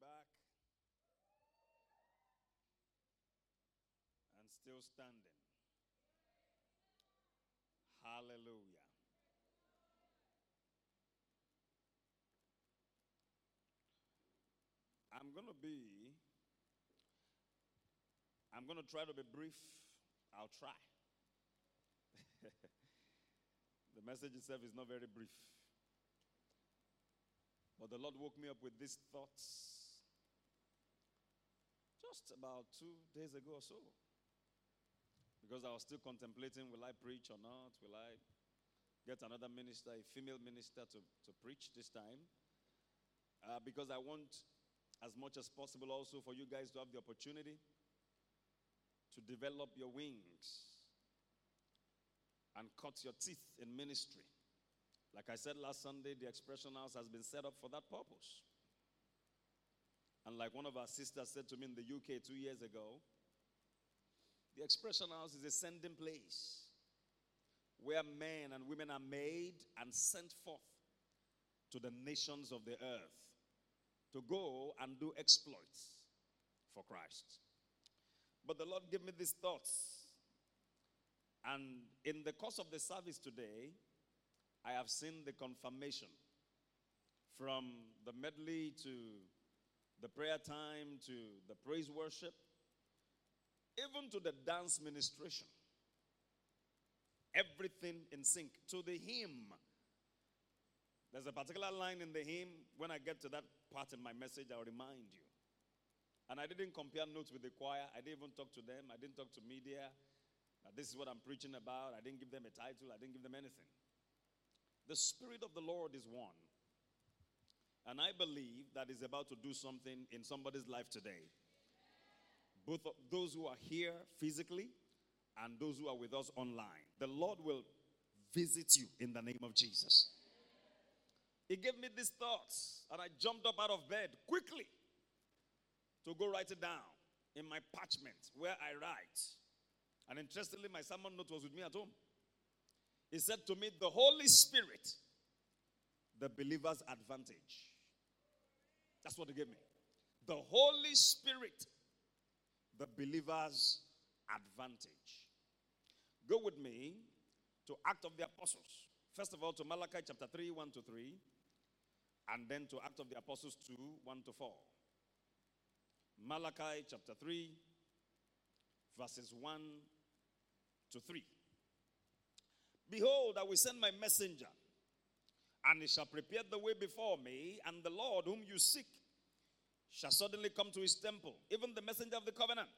back and still standing. Hallelujah. I'm going to be, I'm going to try to be brief. I'll try. the message itself is not very brief. But the Lord woke me up with these thoughts just about two days ago or so. Because I was still contemplating will I preach or not? Will I get another minister, a female minister, to, to preach this time? Uh, because I want as much as possible also for you guys to have the opportunity to develop your wings and cut your teeth in ministry. Like I said last Sunday, the expression house has been set up for that purpose. And like one of our sisters said to me in the UK two years ago, the expression house is a sending place where men and women are made and sent forth to the nations of the earth to go and do exploits for Christ. But the Lord gave me these thoughts. And in the course of the service today, I have seen the confirmation from the medley to the prayer time to the praise worship, even to the dance ministration. Everything in sync to the hymn. There's a particular line in the hymn. When I get to that part in my message, I'll remind you. And I didn't compare notes with the choir. I didn't even talk to them. I didn't talk to media. This is what I'm preaching about. I didn't give them a title. I didn't give them anything. The Spirit of the Lord is one. And I believe that is about to do something in somebody's life today. Both those who are here physically and those who are with us online. The Lord will visit you in the name of Jesus. He gave me these thoughts, and I jumped up out of bed quickly to go write it down in my parchment where I write. And interestingly, my sermon note was with me at home. He said to me, The Holy Spirit, the believer's advantage. That's what he gave me. The Holy Spirit, the believer's advantage. Go with me to Act of the Apostles. First of all, to Malachi chapter 3, 1 to 3 and then to Act of the Apostles 2 1 to 4. Malachi chapter 3, verses 1 to 3. Behold, I will send my messenger, and he shall prepare the way before me, and the Lord whom you seek shall suddenly come to his temple, even the messenger of the covenant,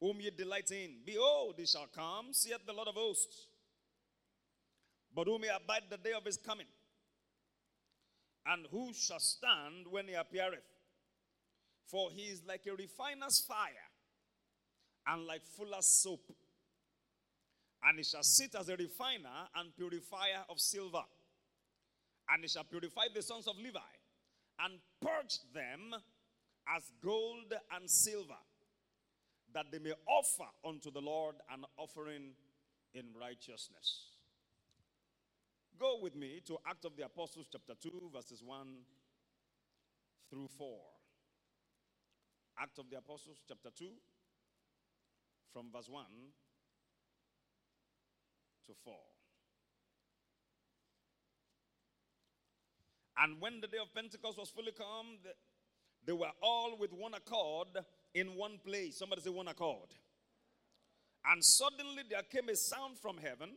whom ye delight in. Behold, he shall come, saith the Lord of hosts. But who may abide the day of his coming? And who shall stand when he appeareth? For he is like a refiner's fire and like fuller's soap. And he shall sit as a refiner and purifier of silver. And he shall purify the sons of Levi and purge them as gold and silver, that they may offer unto the Lord an offering in righteousness. Go with me to Act of the Apostles, chapter 2, verses 1 through 4. Act of the Apostles, chapter 2, from verse 1 to 4. And when the day of Pentecost was fully come, they were all with one accord in one place. Somebody say, one accord. And suddenly there came a sound from heaven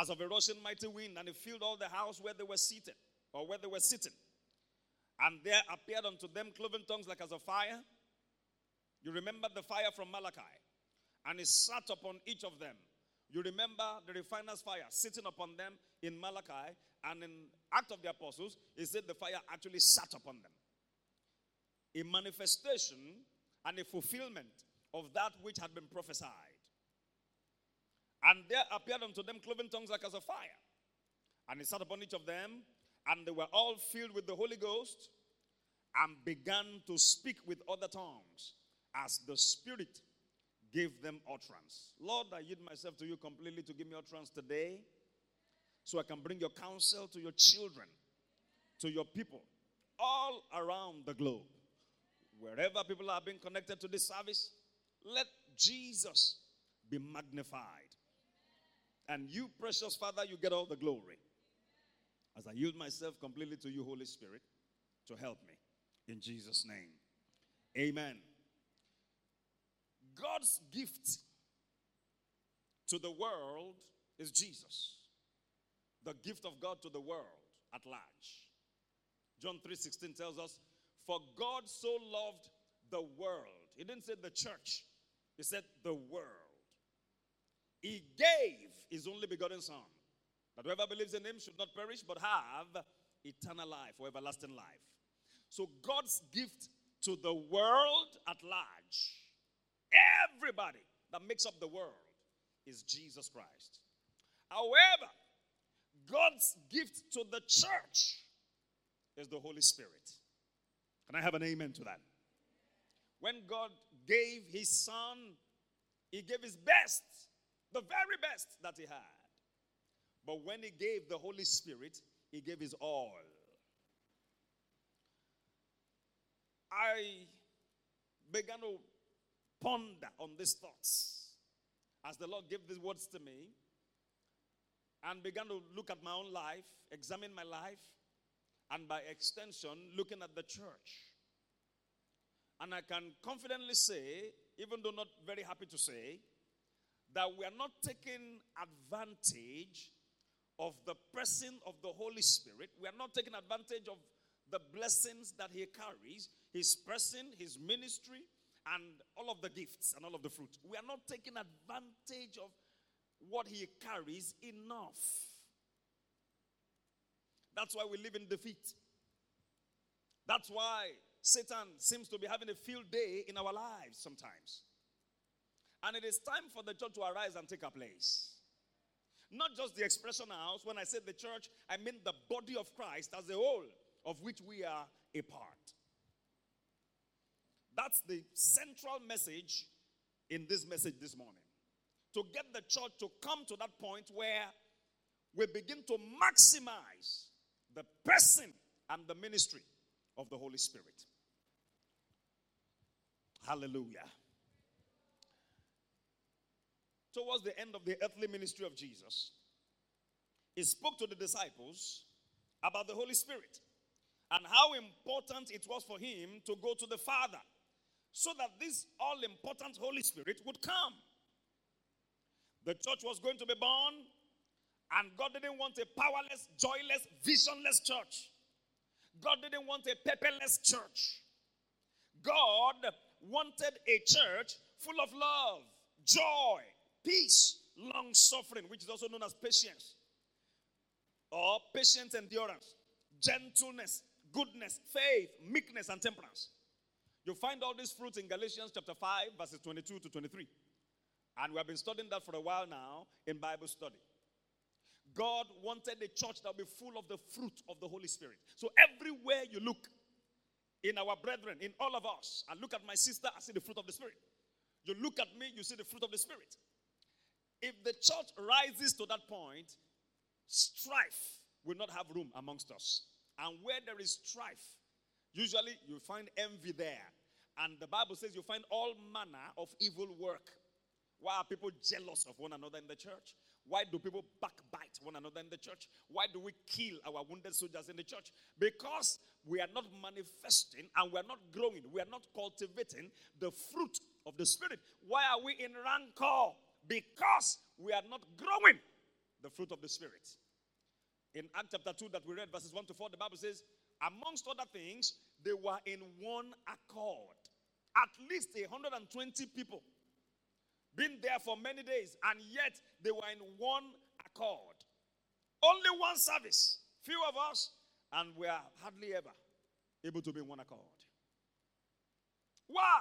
as of a rushing mighty wind, and it filled all the house where they were seated, or where they were sitting. And there appeared unto them cloven tongues like as of fire. You remember the fire from Malachi. And it sat upon each of them. You remember the refiner's fire sitting upon them in Malachi. And in Act of the Apostles, it said the fire actually sat upon them. A manifestation and a fulfillment of that which had been prophesied. And there appeared unto them cloven tongues like as a fire. And he sat upon each of them, and they were all filled with the Holy Ghost, and began to speak with other tongues as the Spirit gave them utterance. Lord, I yield myself to you completely to give me utterance today so I can bring your counsel to your children, to your people, all around the globe. Wherever people are being connected to this service, let Jesus be magnified. And you, precious Father, you get all the glory. As I yield myself completely to you, Holy Spirit, to help me. In Jesus' name. Amen. God's gift to the world is Jesus. The gift of God to the world at large. John 3:16 tells us, "For God so loved the world." He didn't say the church. He said the world. He gave his only begotten son. That whoever believes in him should not perish but have eternal life or everlasting life. So God's gift to the world at large, everybody that makes up the world, is Jesus Christ. However, God's gift to the church is the Holy Spirit. Can I have an amen to that? When God gave his son, he gave his best, the very best that he had. But when he gave the Holy Spirit, he gave his all. I began to ponder on these thoughts as the Lord gave these words to me and began to look at my own life, examine my life, and by extension, looking at the church. And I can confidently say, even though not very happy to say, that we are not taking advantage of the person of the Holy Spirit. We are not taking advantage of the blessings that He carries, His person, His ministry, and all of the gifts and all of the fruit. We are not taking advantage of what He carries enough. That's why we live in defeat. That's why Satan seems to be having a field day in our lives sometimes. And it is time for the church to arise and take a place. Not just the expression house. When I say the church, I mean the body of Christ as a whole, of which we are a part. That's the central message in this message this morning. To get the church to come to that point where we begin to maximize the person and the ministry of the Holy Spirit. Hallelujah. Towards the end of the earthly ministry of Jesus, he spoke to the disciples about the Holy Spirit and how important it was for him to go to the Father so that this all important Holy Spirit would come. The church was going to be born, and God didn't want a powerless, joyless, visionless church. God didn't want a paperless church. God wanted a church full of love, joy, peace, long suffering, which is also known as patience, or patient endurance, gentleness, goodness, faith, meekness, and temperance. You find all these fruits in Galatians chapter 5, verses 22 to 23. And we have been studying that for a while now in Bible study. God wanted a church that would be full of the fruit of the Holy Spirit. So everywhere you look, in our brethren, in all of us, I look at my sister, I see the fruit of the Spirit. You look at me, you see the fruit of the Spirit. If the church rises to that point, strife will not have room amongst us. And where there is strife, usually you find envy there. And the Bible says you find all manner of evil work. Why are people jealous of one another in the church? Why do people backbite one another in the church? Why do we kill our wounded soldiers in the church? Because we are not manifesting and we are not growing. We are not cultivating the fruit of the Spirit. Why are we in rancor? Because we are not growing the fruit of the Spirit. In Act chapter 2 that we read, verses 1 to 4, the Bible says, amongst other things, they were in one accord. At least 120 people been there for many days, and yet they were in one accord. Only one service, few of us, and we are hardly ever able to be in one accord. Why?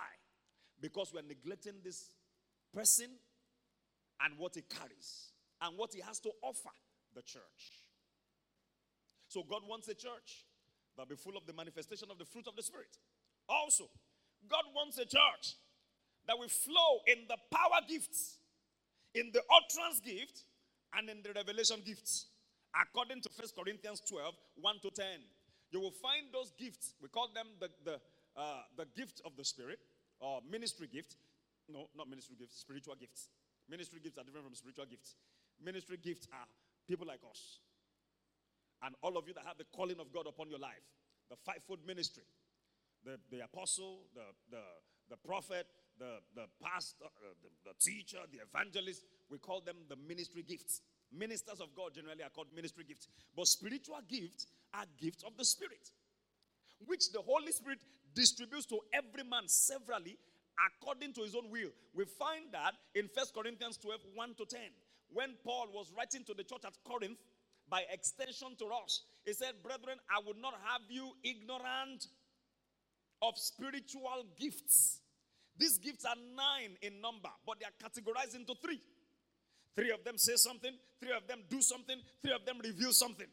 Because we are neglecting this person and what he carries and what he has to offer the church. So, God wants a church that be full of the manifestation of the fruit of the Spirit. Also, God wants a church that will flow in the power gifts, in the utterance gift, and in the revelation gifts. According to 1 Corinthians 12, 1 to 10. you will find those gifts. We call them the, the, uh, the gift of the Spirit or ministry gift. No, not ministry gifts, spiritual gifts. Ministry gifts are different from spiritual gifts. Ministry gifts are people like us. And all of you that have the calling of God upon your life, the fivefold ministry, the, the apostle, the, the, the prophet, the, the pastor, uh, the, the teacher, the evangelist, we call them the ministry gifts. Ministers of God generally are called ministry gifts. But spiritual gifts are gifts of the Spirit, which the Holy Spirit distributes to every man severally according to his own will. We find that in 1 Corinthians 12 1 to 10. When Paul was writing to the church at Corinth, by extension to us, he said, Brethren, I would not have you ignorant of spiritual gifts. These gifts are nine in number, but they are categorized into three. Three of them say something, three of them do something, three of them reveal something.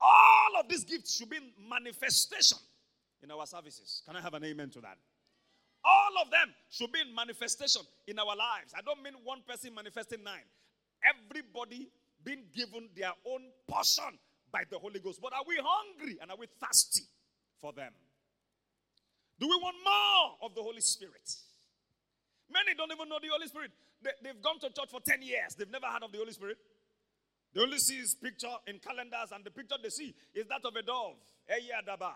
All of these gifts should be in manifestation in our services. Can I have an amen to that? All of them should be in manifestation in our lives. I don't mean one person manifesting nine. Everybody being given their own portion by the Holy Ghost. But are we hungry and are we thirsty for them? Do we want more of the Holy Spirit? Many don't even know the Holy Spirit. They, have gone to church for 10 years. They've never heard of the Holy Spirit. They only see his picture in calendars, and the picture they see is that of a dove, Eyadaba,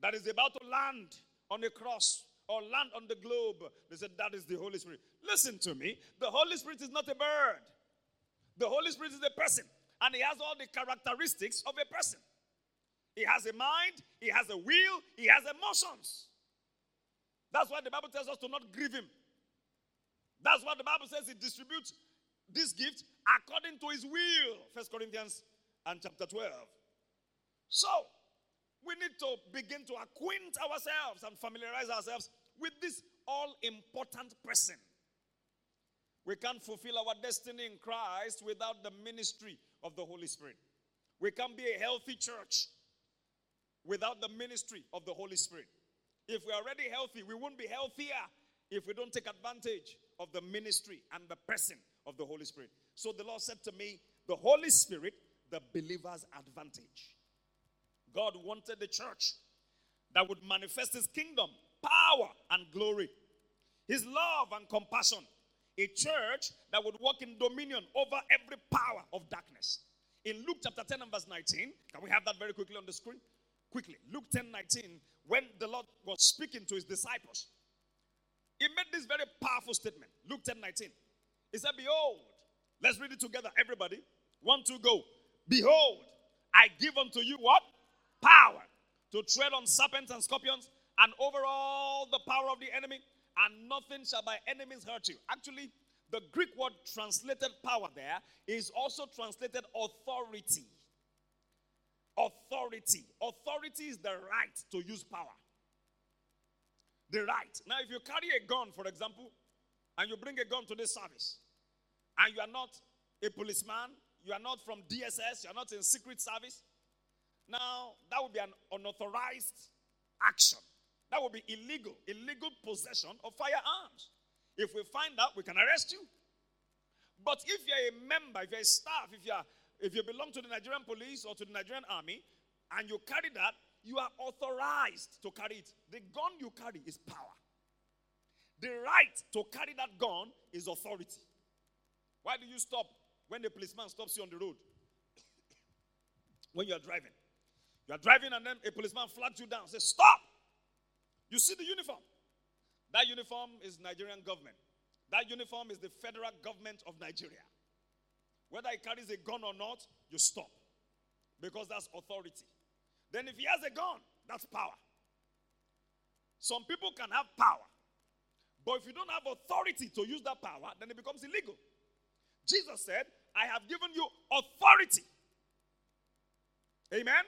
that is about to land on a cross or land on the globe. They said that is the Holy Spirit. Listen to me. The Holy Spirit is not a bird. The Holy Spirit is a person, and he has all the characteristics of a person. He has a mind, he has a will, he has emotions. That's why the Bible tells us to not grieve him. That's what the Bible says he distributes this gift according to his will. First Corinthians and chapter 12. So, we need to begin to acquaint ourselves and familiarize ourselves with this all important person. We can't fulfill our destiny in Christ without the ministry of the Holy Spirit. We can't be a healthy church without the ministry of the Holy Spirit. If we're already healthy, we won't be healthier if we don't take advantage of the ministry and the person of the Holy Spirit. So the Lord said to me, The Holy Spirit, the believer's advantage. God wanted the church that would manifest his kingdom, power, and glory, his love and compassion. A church that would walk in dominion over every power of darkness. In Luke chapter 10 and verse 19, can we have that very quickly on the screen? Quickly. Luke 10 19, when the Lord was speaking to his disciples, he made this very powerful statement. Luke 10 19. He said, Behold, let's read it together, everybody. One, two, go. Behold, I give unto you what? Power to tread on serpents and scorpions and over all the power of the enemy, and nothing shall by enemies hurt you. Actually, the Greek word translated power there is also translated authority. Authority. Authority is the right to use power. The right. Now, if you carry a gun, for example, and you bring a gun to this service, and you are not a policeman, you are not from DSS, you are not in secret service, now that would be an unauthorized action. That would be illegal, illegal possession of firearms. If we find out, we can arrest you. But if you're a member, if you're a staff, if you are if you belong to the Nigerian police or to the Nigerian army and you carry that, you are authorized to carry it. The gun you carry is power. The right to carry that gun is authority. Why do you stop when the policeman stops you on the road? when you are driving. You are driving and then a policeman flags you down, says, Stop! You see the uniform. That uniform is Nigerian government. That uniform is the federal government of Nigeria. Whether he carries a gun or not, you stop. Because that's authority. Then if he has a gun, that's power. Some people can have power. But if you don't have authority to use that power, then it becomes illegal. Jesus said, I have given you authority. Amen.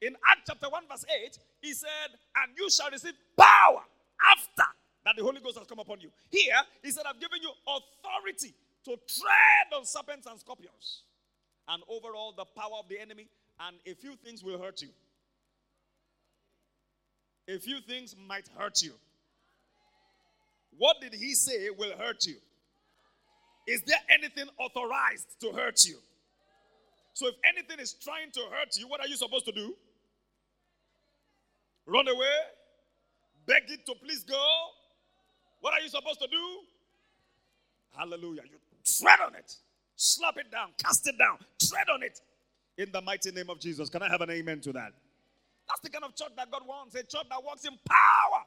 In Acts chapter 1, verse 8, he said, And you shall receive power after that the Holy Ghost has come upon you. Here, he said, I've given you authority to tread on serpents and scorpions and overall the power of the enemy, and a few things will hurt you. A few things might hurt you. What did he say will hurt you? Is there anything authorized to hurt you? So, if anything is trying to hurt you, what are you supposed to do? Run away? Beg it to please go? What are you supposed to do? Hallelujah. You tread on it, slap it down, cast it down, tread on it in the mighty name of Jesus. Can I have an amen to that? That's the kind of church that God wants a church that walks in power,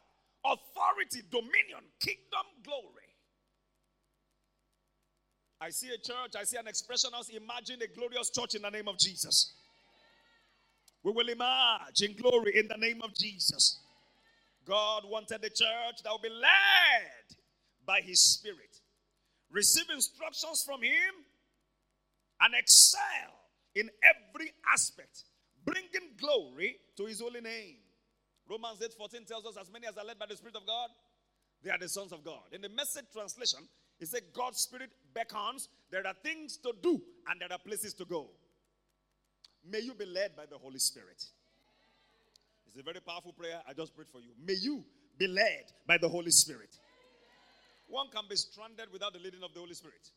authority, dominion, kingdom, glory. I see a church, I see an expression house. Imagine a glorious church in the name of Jesus. We will emerge in glory in the name of Jesus. God wanted a church that will be led by His Spirit, receive instructions from Him, and excel in every aspect, bringing glory to His holy name. Romans 8 14 tells us, As many as are led by the Spirit of God, they are the sons of God. In the message translation, it said, God's Spirit beckons. There are things to do and there are places to go. May you be led by the Holy Spirit. It's a very powerful prayer. I just prayed for you. May you be led by the Holy Spirit. One can be stranded without the leading of the Holy Spirit.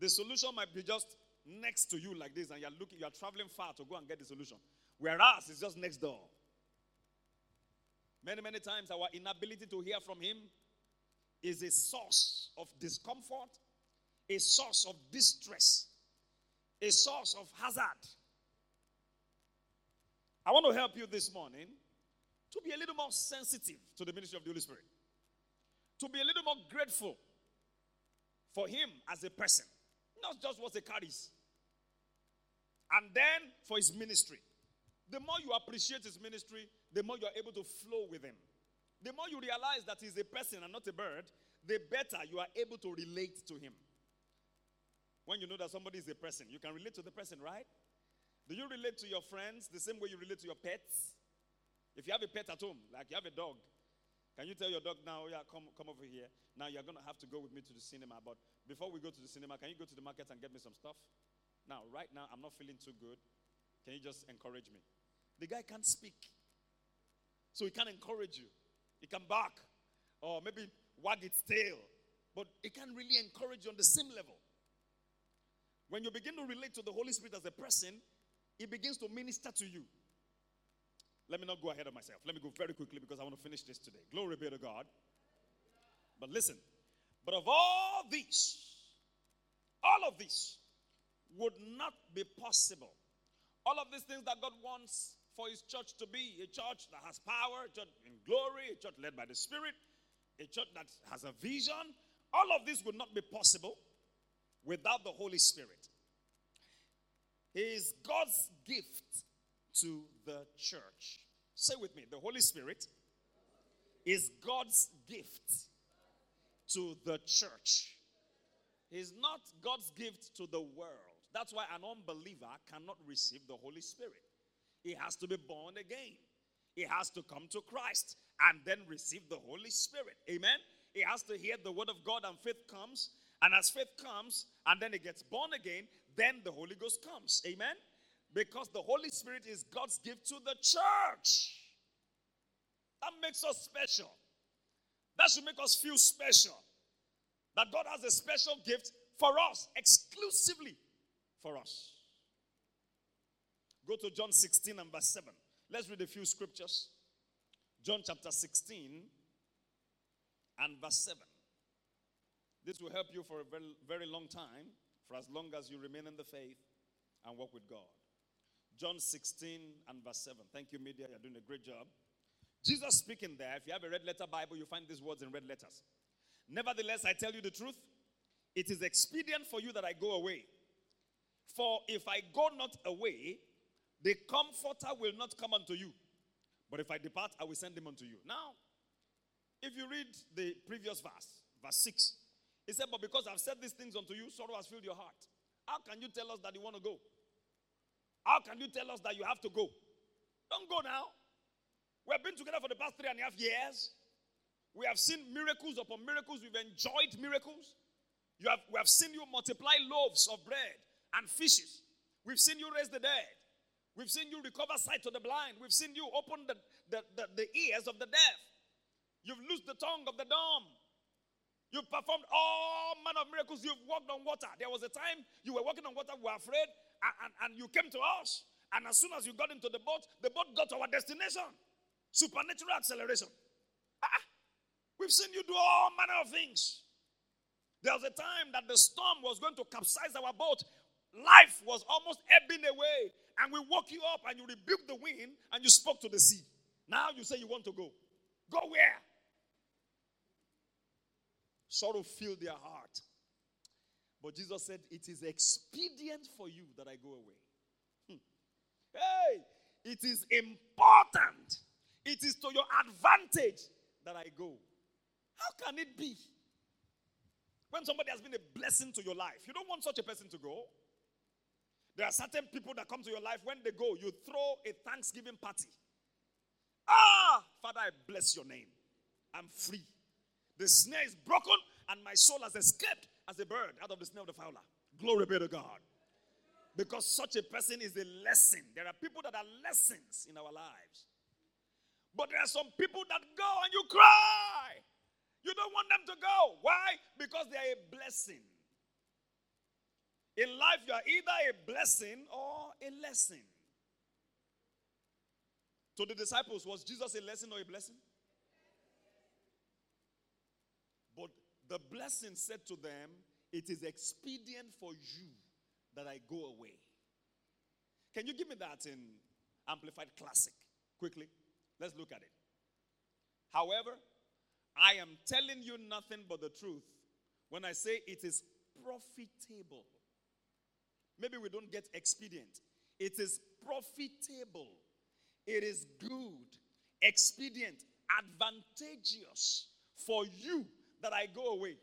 The solution might be just next to you like this, and you're looking, you're traveling far to go and get the solution. Whereas it's just next door. Many, many times our inability to hear from Him is a source of discomfort, a source of distress, a source of hazard. I want to help you this morning to be a little more sensitive to the ministry of the Holy Spirit, to be a little more grateful for Him as a person, not just what He carries, and then for His ministry. The more you appreciate His ministry, the more you are able to flow with Him. The more you realize that He's a person and not a bird, the better you are able to relate to Him. When you know that somebody is a person, you can relate to the person, right? Do you relate to your friends the same way you relate to your pets? If you have a pet at home, like you have a dog, can you tell your dog now, oh, yeah, come, come over here? Now you're going to have to go with me to the cinema. But before we go to the cinema, can you go to the market and get me some stuff? Now, right now, I'm not feeling too good. Can you just encourage me? The guy can't speak. So he can't encourage you. He can bark or maybe wag its tail. But it can't really encourage you on the same level. When you begin to relate to the Holy Spirit as a person, he begins to minister to you. Let me not go ahead of myself. Let me go very quickly because I want to finish this today. Glory be to God. But listen, but of all these, all of this would not be possible. All of these things that God wants for His church to be a church that has power, a church in glory, a church led by the Spirit, a church that has a vision. All of this would not be possible without the Holy Spirit He is God's gift to the church. Say with me the Holy Spirit is God's gift to the church. He's not God's gift to the world. That's why an unbeliever cannot receive the Holy Spirit. He has to be born again. He has to come to Christ and then receive the Holy Spirit. Amen. He has to hear the word of God and faith comes. And as faith comes and then he gets born again, then the Holy Ghost comes. Amen? Because the Holy Spirit is God's gift to the church. That makes us special. That should make us feel special. That God has a special gift for us, exclusively for us. Go to John 16 and verse 7. Let's read a few scriptures. John chapter 16 and verse 7. This will help you for a very, very long time for as long as you remain in the faith and walk with God. John 16 and verse 7. Thank you, media. You're doing a great job. Jesus speaking there, if you have a red letter Bible, you find these words in red letters. Nevertheless, I tell you the truth, it is expedient for you that I go away. For if I go not away, the comforter will not come unto you. But if I depart, I will send him unto you. Now, if you read the previous verse, verse 6, he said, But because I've said these things unto you, sorrow has filled your heart. How can you tell us that you want to go? How can you tell us that you have to go? Don't go now. We have been together for the past three and a half years. We have seen miracles upon miracles. We've enjoyed miracles. You have, we have seen you multiply loaves of bread and fishes. We've seen you raise the dead. We've seen you recover sight to the blind. We've seen you open the, the, the, the ears of the deaf. You've loosed the tongue of the dumb. You've performed all manner of miracles. You've walked on water. There was a time you were walking on water, we were afraid, and, and, you came to us. And as soon as you got into the boat, the boat got to our destination. Supernatural acceleration. Ah, we've seen you do all manner of things. There was a time that the storm was going to capsize our boat. Life was almost ebbing away. And we woke you up and you rebuked the wind and you spoke to the sea. Now you say you want to go. Go where? Sorrow filled their heart. But Jesus said, It is expedient for you that I go away. Hmm. Hey, it is important. It is to your advantage that I go. How can it be? When somebody has been a blessing to your life, you don't want such a person to go. There are certain people that come to your life, when they go, you throw a Thanksgiving party. Ah, Father, I bless your name. I'm free. The snare is broken, and my soul has escaped as a bird out of the snare of the fowler. Glory be to God. Because such a person is a lesson. There are people that are lessons in our lives. But there are some people that go and you cry. You don't want them to go. Why? Because they are a blessing. In life, you are either a blessing or a lesson. To the disciples, was Jesus a lesson or a blessing? But the blessing said to them, It is expedient for you that I go away. Can you give me that in Amplified Classic quickly? Let's look at it. However, I am telling you nothing but the truth when I say it is profitable. Maybe we don't get expedient. It is profitable. It is good, expedient, advantageous for you that I go away.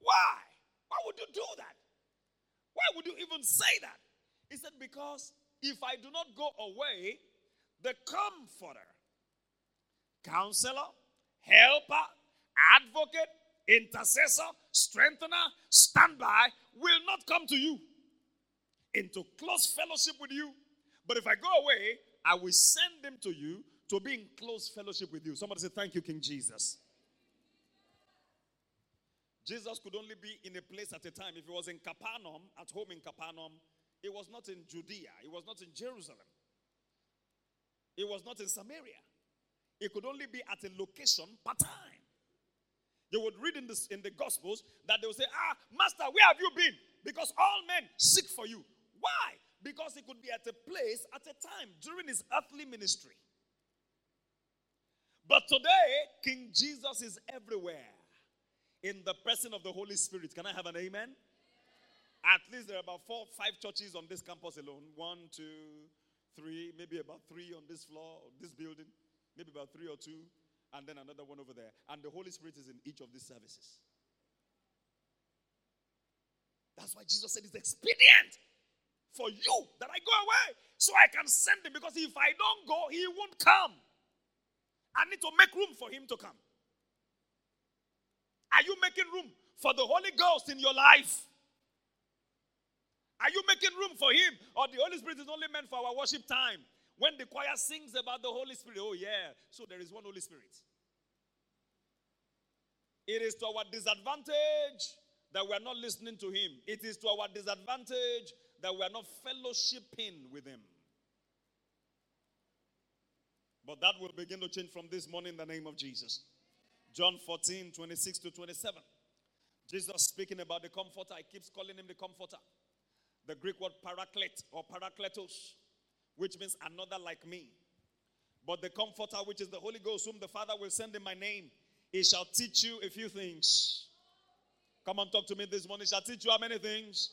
Why? Why would you do that? Why would you even say that? He said, Because if I do not go away, the comforter, counselor, helper, advocate, intercessor, strengthener, standby will not come to you into close fellowship with you. But if I go away, I will send them to you to be in close fellowship with you. Somebody say, Thank you, King Jesus. Jesus could only be in a place at a time. If he was in Capernaum, at home in Capernaum, it was not in Judea, it was not in Jerusalem, it was not in Samaria. It could only be at a location per time. You would read in, this, in the Gospels that they would say, Ah, Master, where have you been? Because all men seek for you. Why? Because he could be at a place at a time during his earthly ministry. But today, King Jesus is everywhere in the person of the Holy Spirit. Can I have an amen? At least there are about four, five churches on this campus alone. One, two, three, maybe about three on this floor, this building, maybe about three or two, and then another one over there. And the Holy Spirit is in each of these services. That's why Jesus said it's expedient for you that I go away so I can send him. Because if I don't go, he won't come. I need to make room for him to come. Are you making room for the Holy Ghost in your life? Are you making room for him? Or the Holy Spirit is only meant for our worship time? When the choir sings about the Holy Spirit, oh yeah, so there is one Holy Spirit. It is to our disadvantage that we are not listening to him. It is to our disadvantage that we are not fellowshipping with him. But that will begin to change from this morning in the name of Jesus. John 14, 26 to 27. Jesus speaking about the comforter. He keeps calling him the comforter. The Greek word paraclete or parakletos, which means another like me. But the comforter, which is the Holy Ghost, whom the Father will send in my name, he shall teach you a few things Come on, talk to me this morning. He Shall teach you how many things?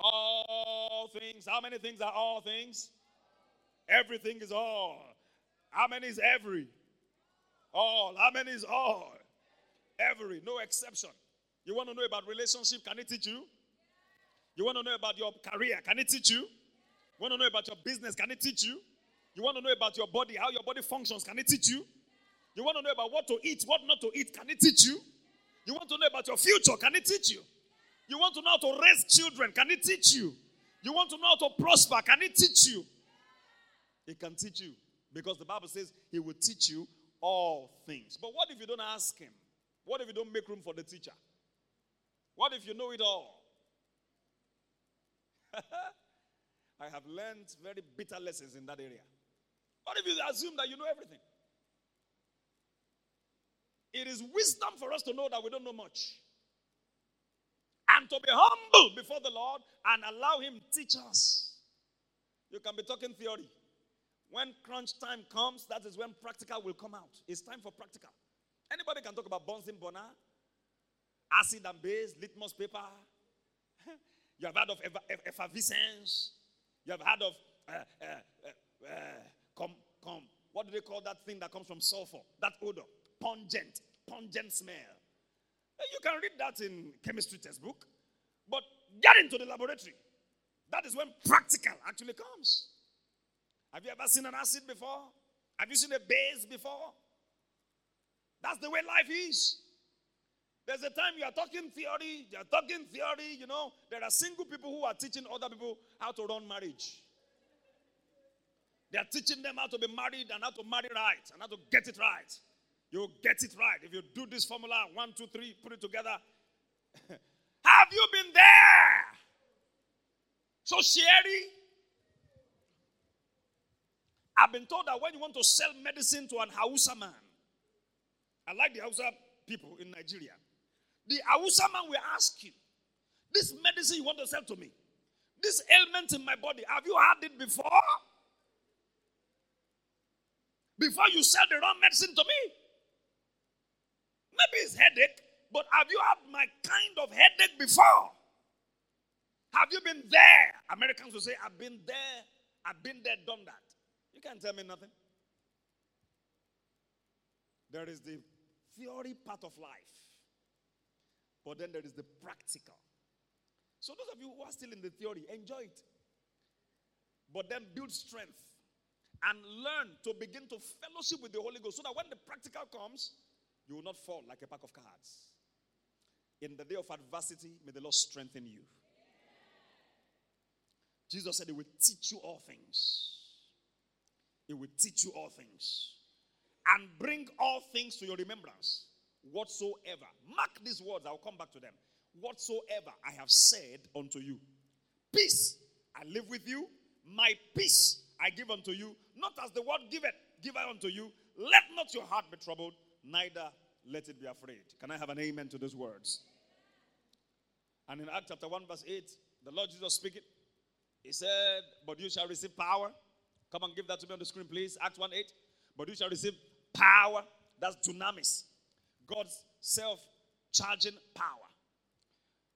All things. How many things are all things? Everything is all. How many is every? All. How many is all? Every. No exception. You want to know about relationship? Can it teach you? You want to know about your career? Can it teach you? You want to know about your business? Can it teach you? You want to know about your body, how your body functions? Can it teach you? You want to know about what to eat, what not to eat? Can it teach you? You want to know about your future? Can it teach you? You want to know how to raise children? Can it teach you? You want to know how to prosper? Can it teach you? It can teach you because the Bible says He will teach you all things. But what if you don't ask Him? What if you don't make room for the teacher? What if you know it all? I have learned very bitter lessons in that area. What if you assume that you know everything? it is wisdom for us to know that we don't know much. And to be humble before the Lord and allow Him teach us. You can be talking theory. When crunch time comes, that is when practical will come out. It's time for practical. Anybody can talk about Bunsen burner, acid and base, litmus paper. you have heard of effervescence. You have heard of uh, uh, uh, uh, com, com, what do they call that thing that comes from sulfur? That odor. Pungent. Pungent smell. You can read that in chemistry textbook. But get into the laboratory. That is when practical actually comes. Have you ever seen an acid before? Have you seen a base before? That's the way life is. There's a time you are talking theory, you are talking theory, you know. There are single people who are teaching other people how to run marriage. They are teaching them how to be married and how to marry right and how to get it right. You get it right. If you do this formula, one, two, three, put it together. Have you been there? So, Sherry, I've been told that when you want to sell medicine to an Hausa man, I like the Hausa people in Nigeria. The Hausa man will ask you, This medicine you want to sell to me, this ailment in my body, have you had it before? Before you sell the wrong medicine to me? Maybe it's headache, but have you had my kind of headache before? Have you been there? Americans will say, I've been there, I've been there, done that. You can't tell me nothing. There is the theory part of life, but then there is the practical. So, those of you who are still in the theory, enjoy it. But then build strength and learn to begin to fellowship with the Holy Ghost so that when the practical comes, you will not fall like a pack of cards. In the day of adversity, may the Lord strengthen you. Jesus said, He will teach you all things. He will teach you all things and bring all things to your remembrance. Whatsoever. Mark these words, I'll come back to them. Whatsoever I have said unto you, peace I live with you, my peace I give unto you, not as the word giveth, give I unto you. Let not your heart be troubled, neither let it be afraid. Can I have an amen to those words? And in Acts chapter 1, verse 8, the Lord Jesus speaking, He said, But you shall receive power. Come and give that to me on the screen, please. Acts 1 8. But you shall receive power. That's dunamis. God's self charging power.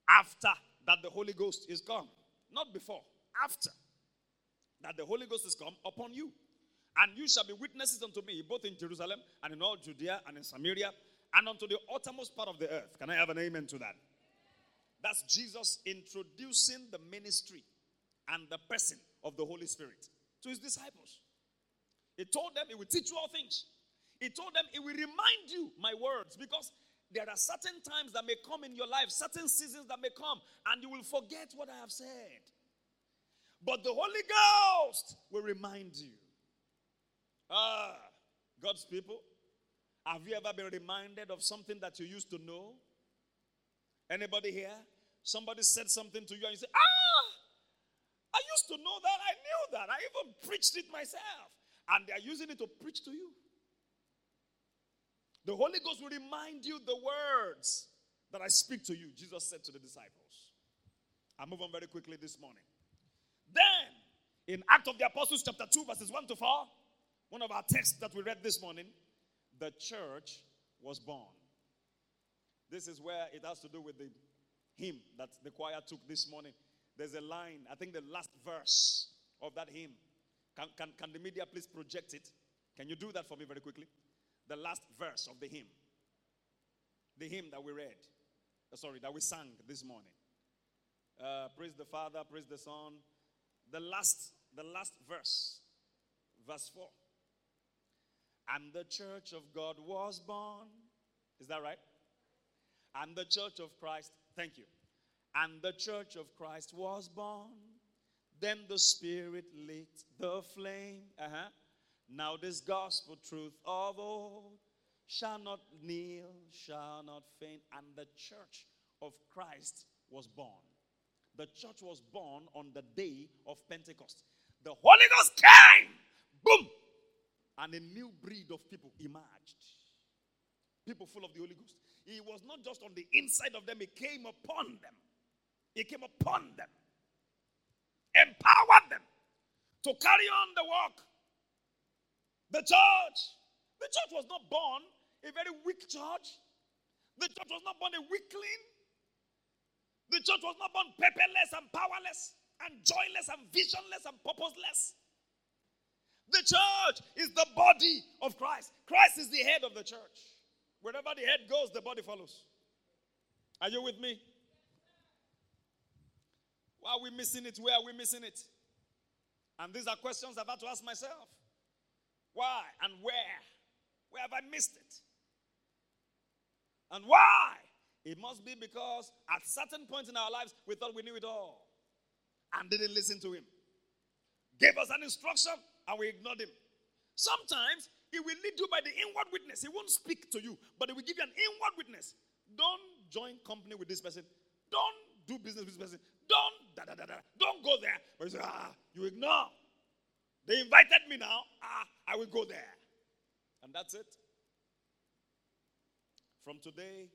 After that, the Holy Ghost is come. Not before, after that the Holy Ghost is come upon you. And you shall be witnesses unto me, both in Jerusalem and in all Judea and in Samaria and unto the uttermost part of the earth. Can I have an amen to that? That's Jesus introducing the ministry and the person of the Holy Spirit to his disciples. He told them he will teach you all things. He told them he will remind you my words because there are certain times that may come in your life, certain seasons that may come, and you will forget what I have said. But the Holy Ghost will remind you. Ah, God's people, have you ever been reminded of something that you used to know? Anybody here? Somebody said something to you and you say, Ah, I used to know that. I knew that. I even preached it myself. And they are using it to preach to you. The Holy Ghost will remind you the words that I speak to you, Jesus said to the disciples. I move on very quickly this morning. Then, in Act of the Apostles, chapter 2, verses 1 to 4, one of our texts that we read this morning, the church was born. This is where it has to do with the hymn that the choir took this morning. There's a line, I think the last verse of that hymn. Can, can, can the media please project it? Can you do that for me very quickly? The last verse of the hymn. The hymn that we read. Uh, sorry, that we sang this morning. Uh, praise the Father, praise the Son, the last, the last verse, verse 4. And the church of God was born. Is that right? And the church of Christ, thank you. And the church of Christ was born. Then the Spirit lit the flame. Uh-huh. Now this gospel truth of old shall not kneel, shall not faint. And the church of Christ was born. The church was born on the day of Pentecost. The Holy Ghost came, boom, and a new breed of people emerged. People full of the Holy Ghost. He was not just on the inside of them, he came upon them. He came upon them, empowered them to carry on the work. The church, the church was not born a very weak church. The church was not born a weakling. The church was not born pepperless and powerless and joyless and visionless and purposeless. The church is the body of Christ. Christ is the head of the church. Wherever the head goes, the body follows. Are you with me? Why are we missing it? Where are we missing it? And these are questions I've had to ask myself. Why and where? Where have I missed it? And why? It must be because at certain points in our lives we thought we knew it all and didn't listen to him. Gave us an instruction and we ignored him. Sometimes he will lead you by the inward witness. He won't speak to you, but he will give you an inward witness. Don't join company with this person. Don't do business with this person. Don't da da da da. Don't go there. But you say, ah, you ignore. They invited me now. Ah, I will go there. And that's it. From today,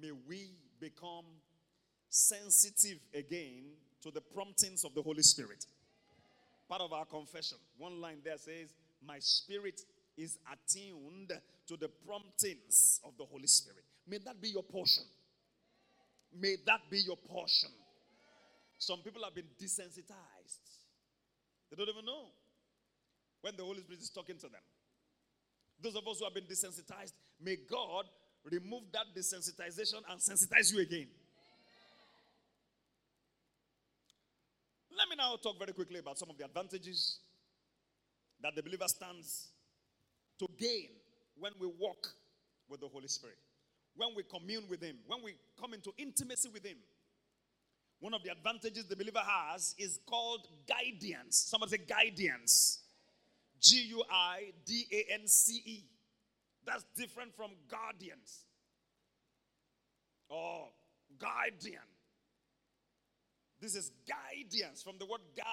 may we become sensitive again to the promptings of the Holy Spirit. Part of our confession. One line there says, My spirit is attuned to the promptings of the Holy Spirit. May that be your portion. May that be your portion. Some people have been desensitized, they don't even know when the Holy Spirit is talking to them. Those of us who have been desensitized, may God remove that desensitization and sensitize you again. Let me now talk very quickly about some of the advantages that the believer stands to gain when we walk with the Holy Spirit, when we commune with Him, when we come into intimacy with Him. One of the advantages the believer has is called guidance. Somebody say guidance. G U I D A N C E. That's different from guardians or guardian. This is guidance from the word guide.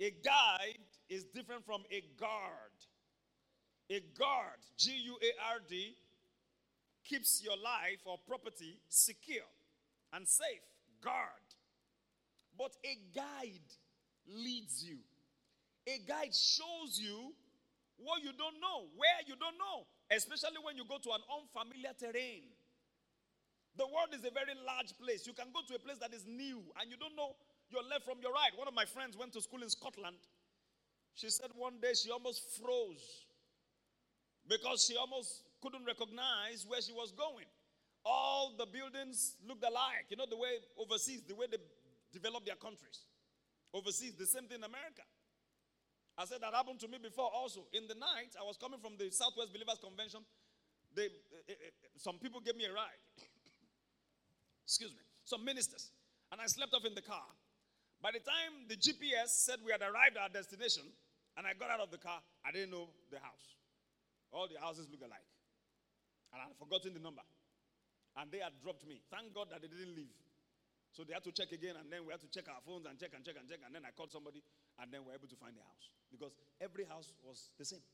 A guide is different from a guard. A guard, G U A R D, keeps your life or property secure and safe. Guard. But a guide leads you. A guide shows you what you don't know, where you don't know, especially when you go to an unfamiliar terrain. The world is a very large place. You can go to a place that is new and you don't know your left from your right. One of my friends went to school in Scotland. She said one day she almost froze because she almost couldn't recognize where she was going. All the buildings looked alike. You know, the way overseas, the way they develop their countries. Overseas, the same thing in America. I said that happened to me before also. In the night, I was coming from the Southwest Believers Convention. They, uh, uh, some people gave me a ride. Excuse me. Some ministers. And I slept off in the car. By the time the GPS said we had arrived at our destination, and I got out of the car, I didn't know the house. All the houses look alike. And I had forgotten the number. And they had dropped me. Thank God that they didn't leave. So they had to check again, and then we had to check our phones and check and check and check. And then I called somebody, and then we were able to find the house. Because every house was the same.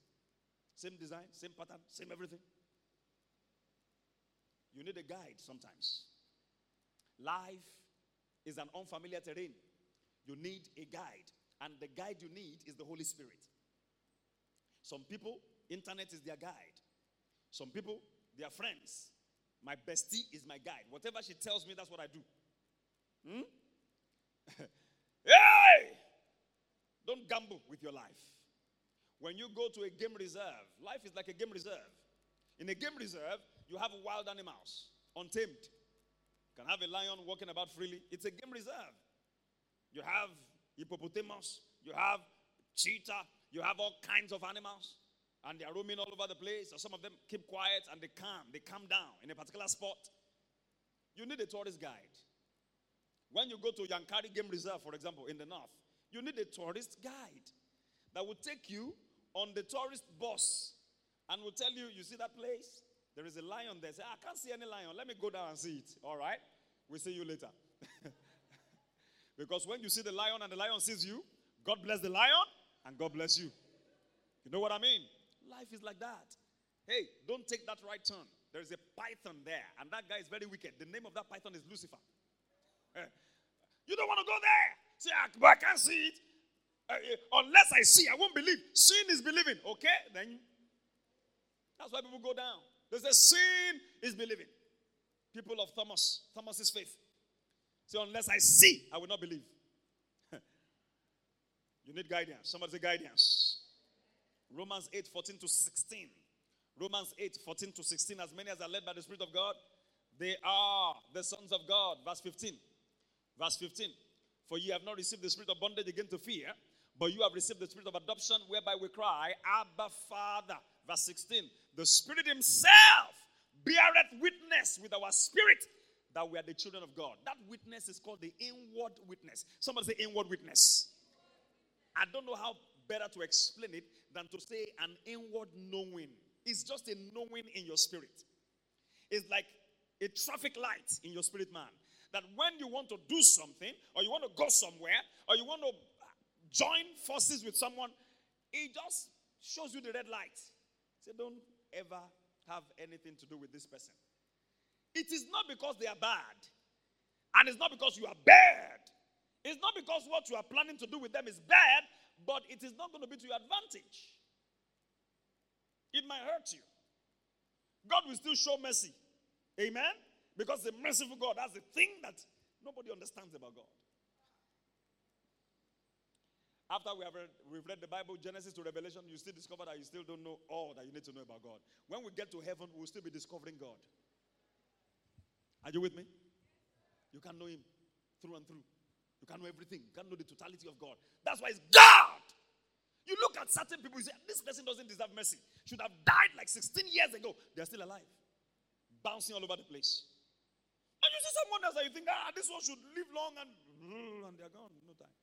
Same design, same pattern, same everything. You need a guide sometimes. Life is an unfamiliar terrain. You need a guide. And the guide you need is the Holy Spirit. Some people, internet is their guide. Some people, their friends. My bestie is my guide. Whatever she tells me, that's what I do. Hmm? hey! Don't gamble with your life. When you go to a game reserve, life is like a game reserve. In a game reserve, you have wild animals, untamed. You can have a lion walking about freely. It's a game reserve. You have hippopotamus, you have cheetah, you have all kinds of animals, and they are roaming all over the place. Or some of them keep quiet and they calm, they calm down in a particular spot. You need a tourist guide. When you go to Yankari Game Reserve, for example, in the north, you need a tourist guide that will take you on the tourist bus and will tell you, you see that place? There is a lion there. Say, I can't see any lion. Let me go down and see it. All right? We'll see you later. because when you see the lion and the lion sees you, God bless the lion and God bless you. You know what I mean? Life is like that. Hey, don't take that right turn. There is a python there, and that guy is very wicked. The name of that python is Lucifer. Eh, you don't want to go there. Say, but I can't see it. Uh, uh, unless I see, I won't believe. Seeing is believing. Okay? Then that's why people go down. There's a sin is believing. People of Thomas, Thomas's faith. So unless I see, I will not believe. you need guidance. Somebody say guidance. Romans 8, 14 to 16. Romans 8, 14 to 16. As many as are led by the Spirit of God, they are the sons of God. Verse 15. Verse 15. For you have not received the spirit of bondage again to fear, but you have received the spirit of adoption, whereby we cry, Abba, Father. Verse 16. The Spirit Himself beareth witness with our spirit that we are the children of God. That witness is called the inward witness. Somebody say inward witness. I don't know how better to explain it than to say an inward knowing. It's just a knowing in your spirit. It's like a traffic light in your spirit man. That when you want to do something, or you want to go somewhere, or you want to join forces with someone, it just shows you the red light. Say, don't ever have anything to do with this person. It is not because they are bad, and it's not because you are bad. It's not because what you are planning to do with them is bad, but it is not going to be to your advantage. It might hurt you. God will still show mercy. Amen? Because the merciful God, that's the thing that nobody understands about God. After we have read, we've read the Bible, Genesis to Revelation, you still discover that you still don't know all that you need to know about God. When we get to heaven, we'll still be discovering God. Are you with me? You can know Him through and through. You can know everything. You can know the totality of God. That's why it's God. You look at certain people, you say, this person doesn't deserve mercy. Should have died like 16 years ago. They're still alive, bouncing all over the place. And you see someone else that you think, ah, this one should live long and, and they're gone no time.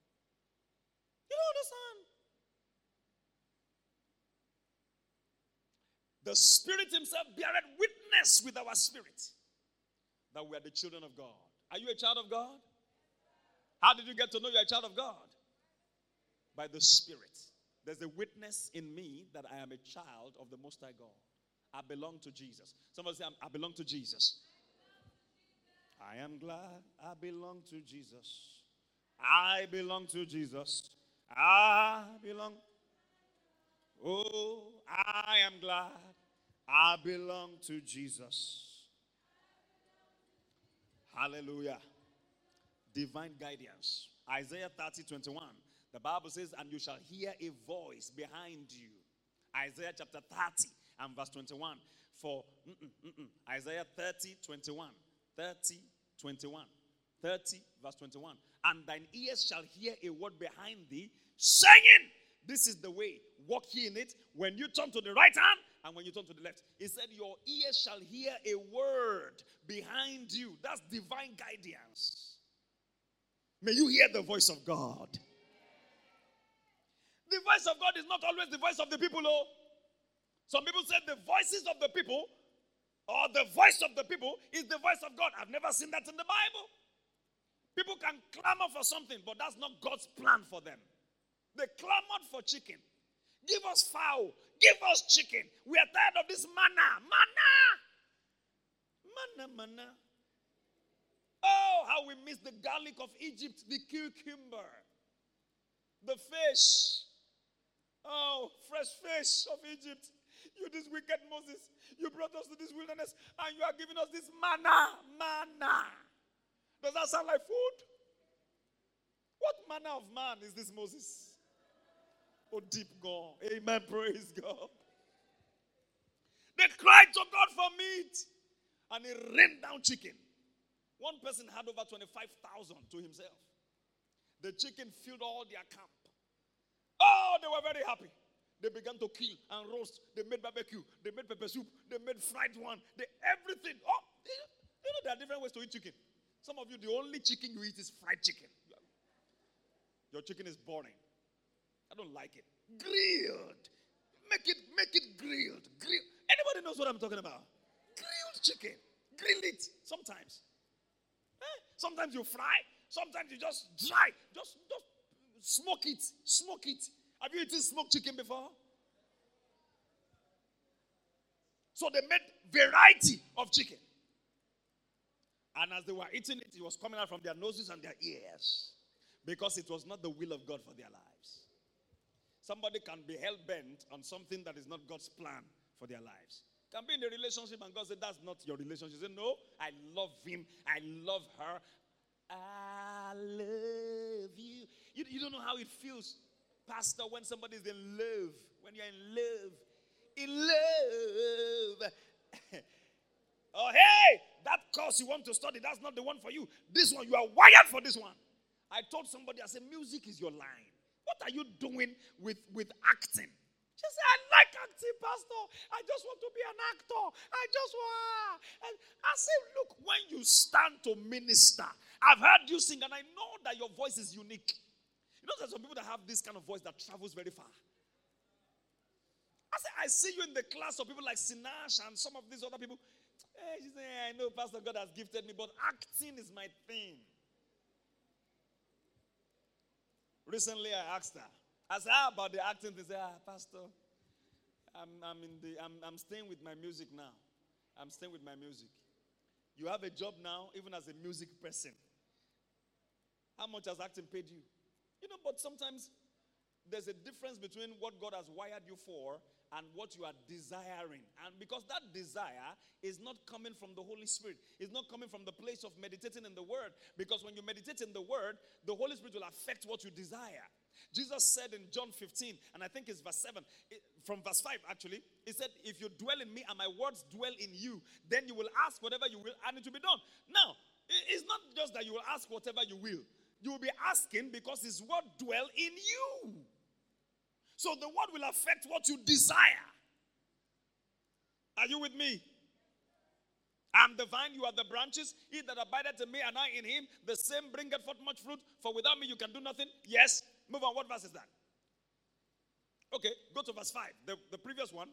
You don't understand. The Spirit Himself beareth witness with our spirit that we are the children of God. Are you a child of God? How did you get to know you're a child of God? By the Spirit. There's a witness in me that I am a child of the Most High God. I belong to Jesus. Somebody say, I belong to Jesus. I am glad I belong to Jesus. I belong to Jesus. I belong. Oh, I am glad I belong to Jesus. Hallelujah. Divine guidance. Isaiah 30 21. The Bible says, And you shall hear a voice behind you. Isaiah chapter 30 and verse 21. For mm-mm, mm-mm, Isaiah 30 21. 30 21. 30 verse 21. And thine ears shall hear a word behind thee saying, This is the way, walk ye in it. When you turn to the right hand and when you turn to the left, he said, Your ears shall hear a word behind you. That's divine guidance. May you hear the voice of God. The voice of God is not always the voice of the people, oh. Some people say the voices of the people or the voice of the people is the voice of God. I've never seen that in the Bible. People can clamor for something, but that's not God's plan for them. They clamored for chicken. Give us fowl. Give us chicken. We are tired of this manna. Manna. Manna, manna. Oh, how we miss the garlic of Egypt, the cucumber, the fish. Oh, fresh fish of Egypt. You, this wicked Moses, you brought us to this wilderness and you are giving us this manna. Manna. Does that sound like food? What manner of man is this Moses? Oh, deep God. Amen. Praise God. They cried to God for meat and he rained down chicken. One person had over 25,000 to himself. The chicken filled all their camp. Oh, they were very happy. They began to kill and roast. They made barbecue. They made pepper soup. They made fried one. They everything. Oh, you know there are different ways to eat chicken. Some of you, the only chicken you eat is fried chicken. Your chicken is boring. I don't like it. Grilled. Make it, make it grilled. Grilled. Anybody knows what I'm talking about? Grilled chicken. Grill it sometimes. Eh? Sometimes you fry. Sometimes you just dry. Just, just smoke it. Smoke it. Have you eaten smoked chicken before? So they made variety of chicken. And as they were eating it, it was coming out from their noses and their ears because it was not the will of God for their lives. Somebody can be hell bent on something that is not God's plan for their lives. Can be in a relationship and God said, That's not your relationship. Say, No, I love him. I love her. I love you. you. Don't know how it feels, Pastor, when somebody is in love. When you're in love. In love. oh, hey, that course you want to study, that's not the one for you. This one, you are wired for this one. I told somebody, I said, music is your line. What are you doing with, with acting? She said, I like acting, Pastor. I just want to be an actor. I just want. And I said, Look, when you stand to minister, I've heard you sing, and I know that your voice is unique. You know, there's some people that have this kind of voice that travels very far. I say, I see you in the class of people like Sinach and some of these other people. Hey, she said, I know Pastor God has gifted me, but acting is my thing. Recently, I asked her, I said, How about the acting? They said, Ah, Pastor, I'm, I'm, in the, I'm, I'm staying with my music now. I'm staying with my music. You have a job now, even as a music person. How much has acting paid you? You know, but sometimes there's a difference between what God has wired you for and what you are desiring. And because that desire is not coming from the Holy Spirit, it's not coming from the place of meditating in the Word. Because when you meditate in the Word, the Holy Spirit will affect what you desire. Jesus said in John 15, and I think it's verse 7, from verse 5 actually, he said, If you dwell in me and my words dwell in you, then you will ask whatever you will and it will be done. Now, it's not just that you will ask whatever you will, you will be asking because his word dwell in you. So the word will affect what you desire. Are you with me? I'm the vine, you are the branches. He that abideth in me and I in him, the same bringeth forth much fruit. For without me you can do nothing. Yes. Move on. What verse is that? Okay, go to verse 5. The, the previous one.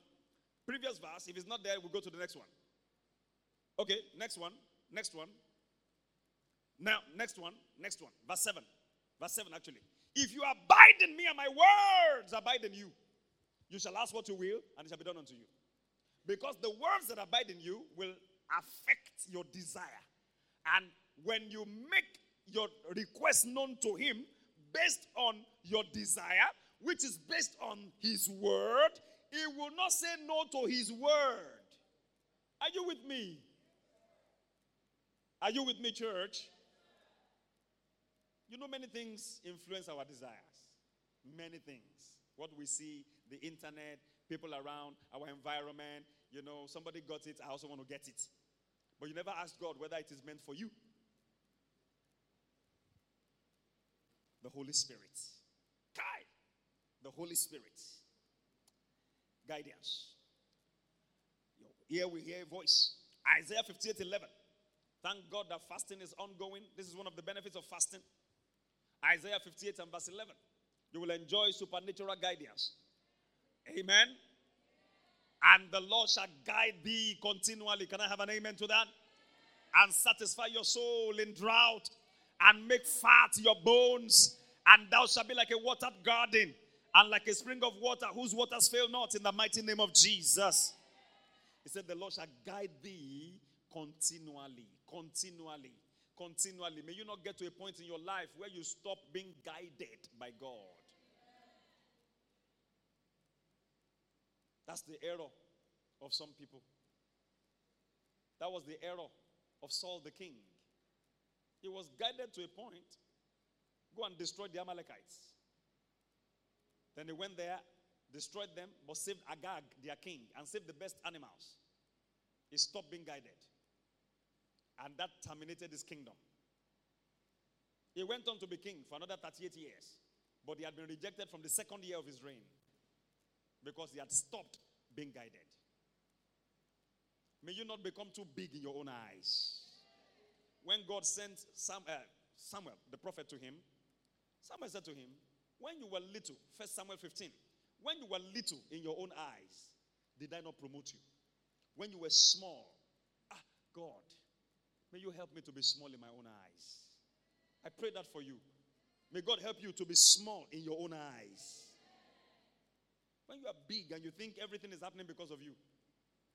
Previous verse. If it's not there, we'll go to the next one. Okay, next one. Next one. Now, next one. Next one. Verse 7. Verse 7, actually. If you abide in me and my words abide in you, you shall ask what you will, and it shall be done unto you. Because the words that abide in you will affect your desire. And when you make your request known to him based on your desire, which is based on his word, he will not say no to his word. Are you with me? Are you with me, church? You know, many things influence our desires. Many things. What we see, the internet, people around, our environment. You know, somebody got it, I also want to get it. But you never ask God whether it is meant for you. The Holy Spirit. Kai. The Holy Spirit. Guidance. Here we hear a voice. Isaiah 58 11. Thank God that fasting is ongoing. This is one of the benefits of fasting. Isaiah 58 and verse 11. You will enjoy supernatural guidance. Amen. And the Lord shall guide thee continually. Can I have an amen to that? And satisfy your soul in drought and make fat your bones. And thou shalt be like a watered garden and like a spring of water whose waters fail not in the mighty name of Jesus. He said, The Lord shall guide thee continually. Continually continually. May you not get to a point in your life where you stop being guided by God. That's the error of some people. That was the error of Saul the king. He was guided to a point go and destroy the Amalekites. Then he went there, destroyed them, but saved Agag, their king, and saved the best animals. He stopped being guided. And that terminated his kingdom. He went on to be king for another 38 years. But he had been rejected from the second year of his reign because he had stopped being guided. May you not become too big in your own eyes. When God sent Sam, uh, Samuel, the prophet, to him, Samuel said to him, When you were little, 1 Samuel 15, when you were little in your own eyes, did I not promote you? When you were small, ah, God, May you help me to be small in my own eyes. I pray that for you. May God help you to be small in your own eyes. When you are big and you think everything is happening because of you,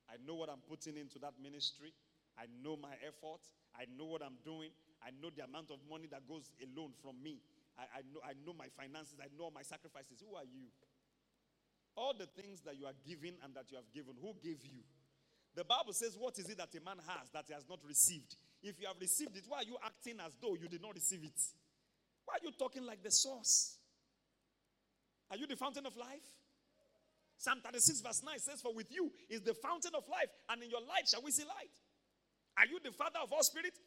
I know what I'm putting into that ministry. I know my effort. I know what I'm doing. I know the amount of money that goes alone from me. I, I, know, I know my finances. I know my sacrifices. Who are you? All the things that you are giving and that you have given, who gave you? The Bible says, What is it that a man has that he has not received? If you have received it, why are you acting as though you did not receive it? Why are you talking like the source? Are you the fountain of life? Psalm 36, verse 9 says, For with you is the fountain of life, and in your light shall we see light. Are you the father of all spirit?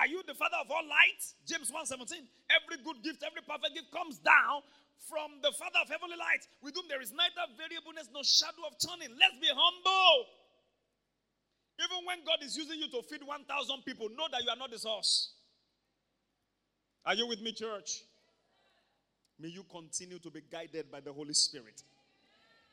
Are you the father of all light? James 1:17. Every good gift, every perfect gift comes down from the Father of heavenly light, with whom there is neither variableness nor shadow of turning. Let's be humble. Even when God is using you to feed 1,000 people, know that you are not the source. Are you with me, church? May you continue to be guided by the Holy Spirit.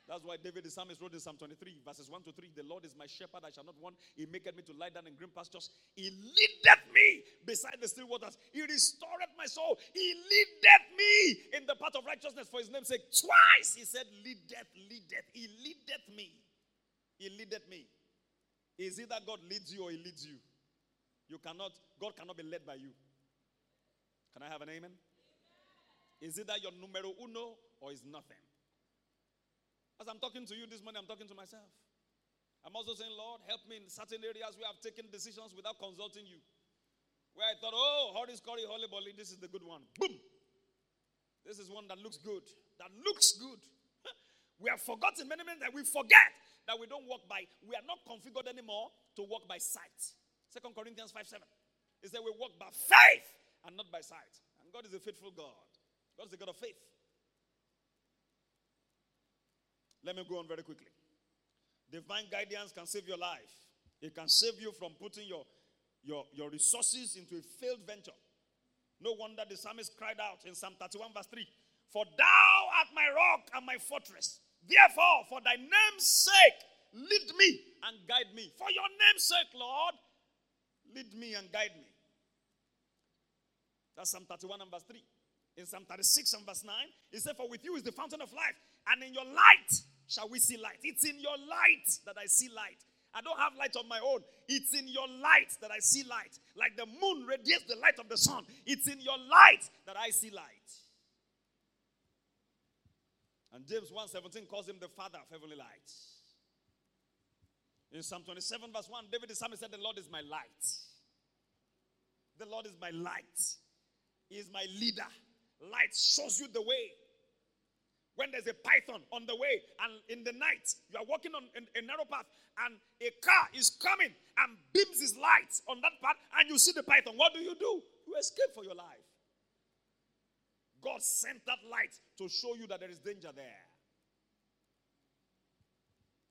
That's why David the psalmist wrote in Psalm 23, verses 1 to 3 The Lord is my shepherd, I shall not want. He maketh me to lie down in green pastures. He leadeth me beside the still waters. He restored my soul. He leadeth me in the path of righteousness for his name's sake. Twice he said, Leadeth, leadeth. He leadeth me. He leadeth me. Is it that God leads you or he leads you? You cannot, God cannot be led by you. Can I have an amen? Is it that your numero uno or is nothing? As I'm talking to you this morning, I'm talking to myself. I'm also saying, Lord, help me in certain areas where I've taken decisions without consulting you. Where I thought, oh, holy Curry, Holy Bolly, this is the good one. Boom! This is one that looks good. That looks good. we have forgotten many, many that we forget that we don't walk by, we are not configured anymore to walk by sight. Second Corinthians 5 7. It said we walk by faith and not by sight. And God is a faithful God. God is a God of faith. Let me go on very quickly. Divine guidance can save your life. It can save you from putting your, your, your resources into a failed venture. No wonder the psalmist cried out in Psalm 31, verse 3 For thou art my rock and my fortress. Therefore, for thy name's sake, lead me and guide me. For your name's sake, Lord, lead me and guide me. That's Psalm 31 and verse 3. In Psalm 36 and verse 9, it said, For with you is the fountain of life, and in your light shall we see light. It's in your light that I see light. I don't have light of my own. It's in your light that I see light. Like the moon radiates the light of the sun. It's in your light that I see light. And James 1:17 calls him the father of heavenly light. In Psalm 27, verse 1, David the psalmist said, The Lord is my light. The Lord is my light. He is my leader. Light shows you the way when there's a python on the way and in the night you are walking on a, narrow path and a car is coming and beams his light on that path and you see the python what do you do you escape for your life god sent that light to show you that there is danger there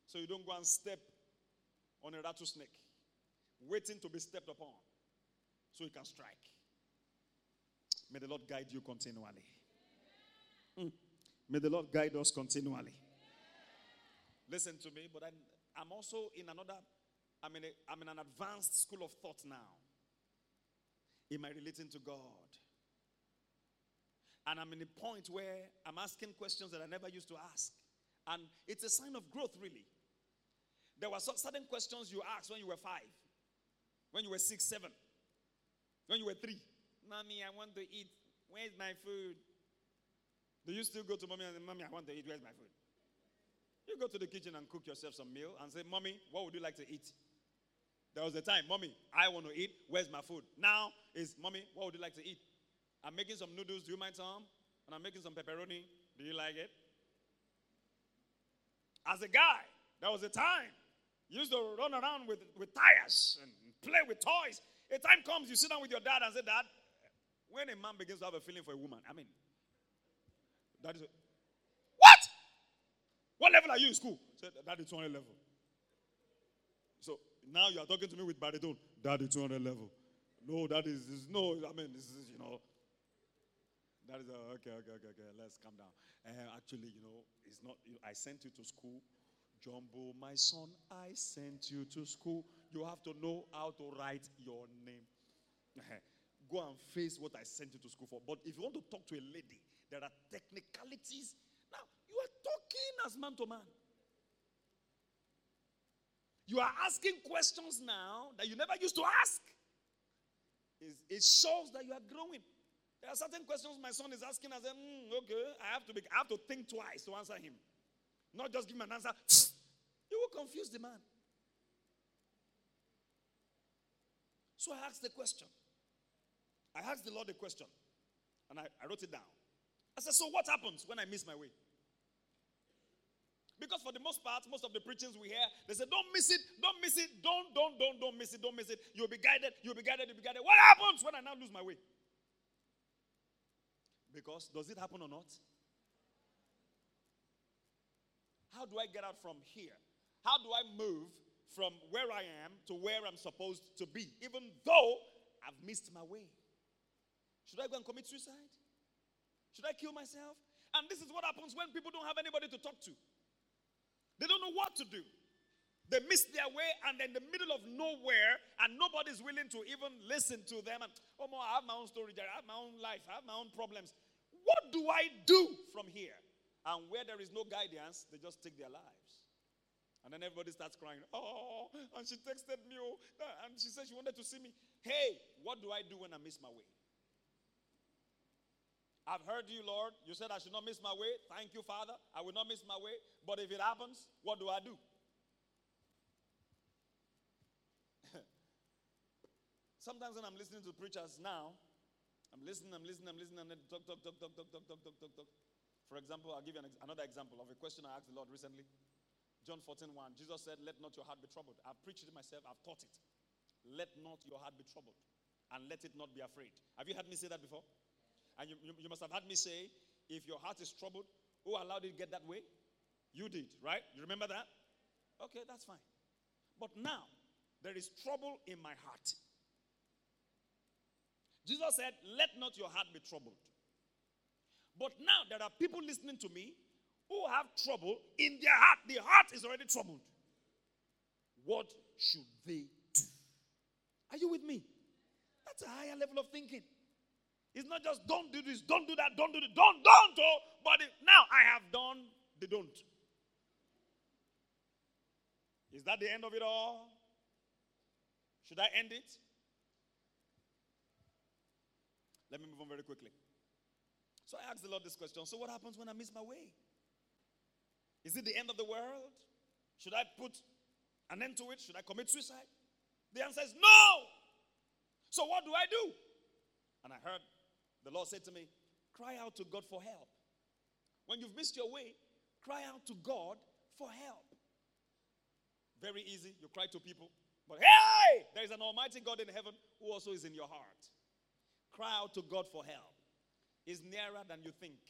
so you don't go and step on a rattlesnake waiting to be stepped upon so you can strike may the lord guide you continually mm. May the Lord guide us continually. Listen to me, but I'm, I'm also in another, I'm in, a, I'm in an advanced school of thought now. In my relating to God. And I'm in a point where I'm asking questions that I never used to ask. And it's a sign of growth, really. There were certain questions you asked when you were five, when you were six, seven, when you were three. Mommy, I want to eat. Where's my food? Do you still go to mommy and say, Mommy, I want to eat. Where's my food? You go to the kitchen and cook yourself some meal and say, Mommy, what would you like to eat? There was a time, Mommy, I want to eat. Where's my food? Now is, Mommy, what would you like to eat? I'm making some noodles. Do you mind some? And I'm making some pepperoni. Do you like it? As a guy, there was a time you used to run around with, with tires and play with toys. A time comes, you sit down with your dad and say, Dad, when a man begins to have a feeling for a woman, I mean, that is a, what? What level are you in school? Said is 200 level. So now you are talking to me with baritone. Is 200 level. No, that is, is no. I mean, this is you know. That is a, okay, okay, okay, okay. Let's calm down. Uh, actually, you know, it's not. I sent you to school, Jumbo, my son. I sent you to school. You have to know how to write your name. Go and face what I sent you to school for. But if you want to talk to a lady, there are technicalities. Now, you are talking as man to man. You are asking questions now that you never used to ask. It shows that you are growing. There are certain questions my son is asking. I say, mm, okay, I have to be, I have to think twice to answer him. Not just give him an answer. You will confuse the man. So I asked the question. I asked the Lord the question. And I, I wrote it down. I said, So what happens when I miss my way? Because for the most part, most of the preachings we hear, they say, Don't miss it, don't miss it, don't, don't, don't, don't miss it, don't miss it. You'll be guided, you'll be guided, you'll be guided. What happens when I now lose my way? Because does it happen or not? How do I get out from here? How do I move from where I am to where I'm supposed to be, even though I've missed my way? Should I go and commit suicide? Should I kill myself? And this is what happens when people don't have anybody to talk to. They don't know what to do. They miss their way and in the middle of nowhere, and nobody's willing to even listen to them. And oh, I have my own story, I have my own life, I have my own problems. What do I do from here? And where there is no guidance, they just take their lives. And then everybody starts crying, Oh, and she texted me, oh, uh, and she said she wanted to see me. Hey, what do I do when I miss my way? I've heard you, Lord. You said I should not miss my way. Thank you, Father. I will not miss my way. But if it happens, what do I do? Sometimes when I'm listening to preachers now, I'm listening, I'm listening, I'm listening, and then talk, talk, talk, talk, talk, talk, talk, talk, talk, talk. For example, I'll give you an ex- another example of a question I asked the Lord recently. John 14, 1. Jesus said, Let not your heart be troubled. I've preached it myself, I've taught it. Let not your heart be troubled, and let it not be afraid. Have you heard me say that before? And you, you, you must have heard me say, if your heart is troubled, who allowed it to get that way? You did, right? You remember that? Okay, that's fine. But now, there is trouble in my heart. Jesus said, Let not your heart be troubled. But now there are people listening to me who have trouble in their heart. The heart is already troubled. What should they do? Are you with me? That's a higher level of thinking. It's not just don't do this, don't do that, don't do this, don't, don't, oh, but now I have done the don't. Is that the end of it all? Should I end it? Let me move on very quickly. So I asked the Lord this question. So what happens when I miss my way? Is it the end of the world? Should I put an end to it? Should I commit suicide? The answer is no. So what do I do? And I heard the Lord said to me, Cry out to God for help. When you've missed your way, cry out to God for help. Very easy. You cry to people. But hey, there is an Almighty God in heaven who also is in your heart. Cry out to God for help. He's nearer than you think.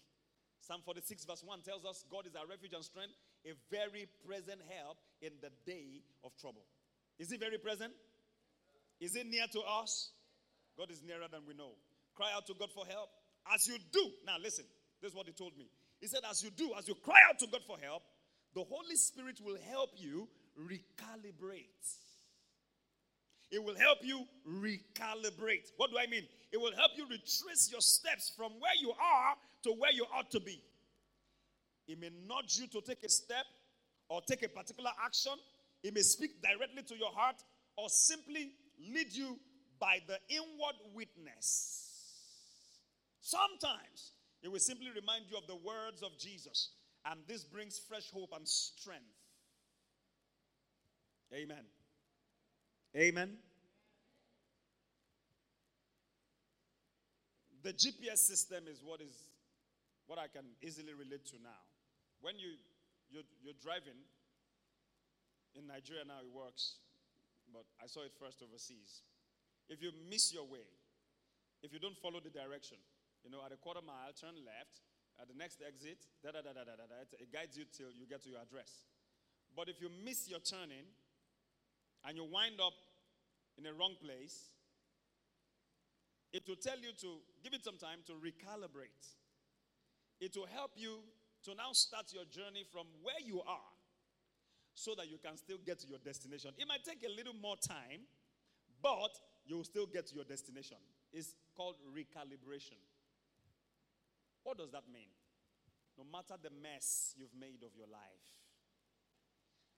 Psalm 46, verse 1 tells us God is our refuge and strength, a very present help in the day of trouble. Is he very present? Is he near to us? God is nearer than we know. Cry out to God for help. As you do, now listen, this is what he told me. He said, as you do, as you cry out to God for help, the Holy Spirit will help you recalibrate. It will help you recalibrate. What do I mean? It will help you retrace your steps from where you are to where you ought to be. It may nudge you to take a step or take a particular action. It may speak directly to your heart or simply lead you by the inward witness. Sometimes it will simply remind you of the words of Jesus, and this brings fresh hope and strength. Amen. Amen. The GPS system is what is what I can easily relate to now. When you you're, you're driving in Nigeria now, it works, but I saw it first overseas. If you miss your way, if you don't follow the direction, you know, at a quarter mile, turn left. At the next exit, da da da da da da. It guides you till you get to your address. But if you miss your turning and you wind up in a wrong place, it will tell you to give it some time to recalibrate. It will help you to now start your journey from where you are so that you can still get to your destination. It might take a little more time, but you'll still get to your destination. It's called recalibration. What does that mean? No matter the mess you've made of your life,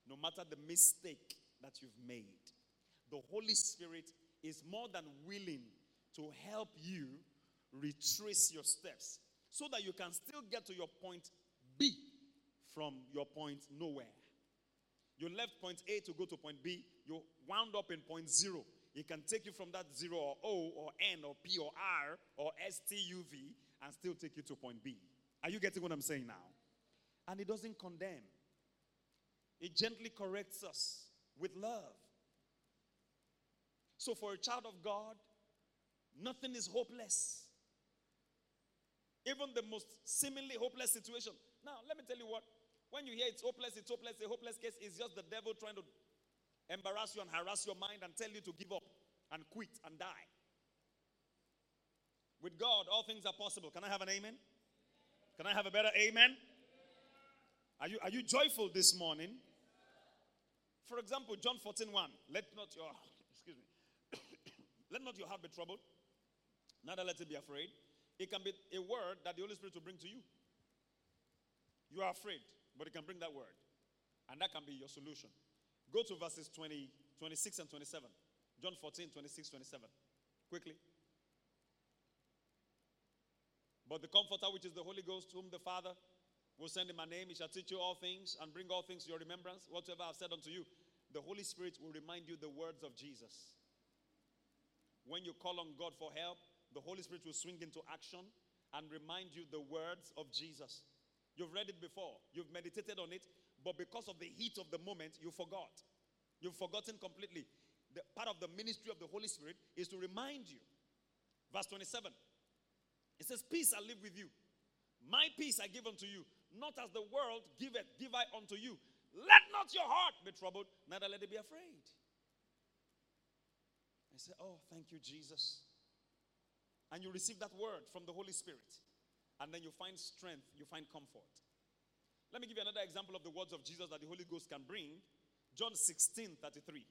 no matter the mistake that you've made. The Holy Spirit is more than willing to help you retrace your steps so that you can still get to your point B from your point nowhere. You left point A to go to point B, you wound up in point zero. It can take you from that zero or O or N or P or R or S T U V and still take you to point B. Are you getting what I'm saying now? And it doesn't condemn, it gently corrects us with love. So, for a child of God, nothing is hopeless. Even the most seemingly hopeless situation. Now, let me tell you what. When you hear it's hopeless, it's hopeless, a hopeless case is just the devil trying to embarrass you and harass your mind and tell you to give up and quit and die. With God, all things are possible. Can I have an amen? Can I have a better amen? Are you, are you joyful this morning? For example, John 14 1. Let not your. Let not your heart be troubled. Neither let it be afraid. It can be a word that the Holy Spirit will bring to you. You are afraid, but it can bring that word. And that can be your solution. Go to verses 20, 26 and 27. John 14, 26, 27. Quickly. But the Comforter, which is the Holy Ghost, whom the Father will send in my name, he shall teach you all things and bring all things to your remembrance, whatever I've said unto you. The Holy Spirit will remind you the words of Jesus. When you call on God for help, the Holy Spirit will swing into action and remind you the words of Jesus. You've read it before, you've meditated on it, but because of the heat of the moment, you forgot. You've forgotten completely. The part of the ministry of the Holy Spirit is to remind you. Verse 27 it says, Peace I live with you. My peace I give unto you. Not as the world giveth, give I unto you. Let not your heart be troubled, neither let it be afraid. Say, Oh, thank you, Jesus. And you receive that word from the Holy Spirit. And then you find strength, you find comfort. Let me give you another example of the words of Jesus that the Holy Ghost can bring. John 16 33.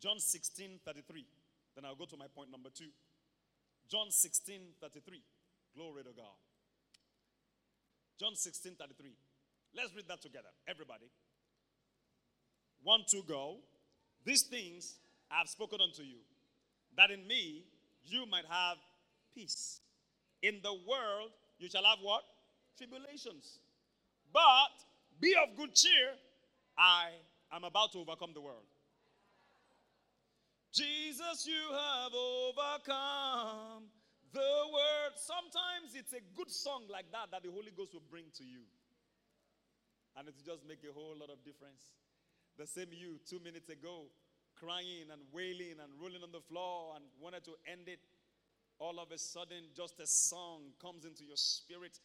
John 16 33. Then I'll go to my point number two. John 16 33. Glory to God. John 16 33. Let's read that together. Everybody. One, two, go. These things I have spoken unto you, that in me you might have peace. In the world you shall have what? Tribulations. But be of good cheer. I am about to overcome the world. Jesus, you have overcome the word. Sometimes it's a good song like that that the Holy Ghost will bring to you. And it just make a whole lot of difference. The same you two minutes ago, crying and wailing and rolling on the floor and wanted to end it. All of a sudden, just a song comes into your spirit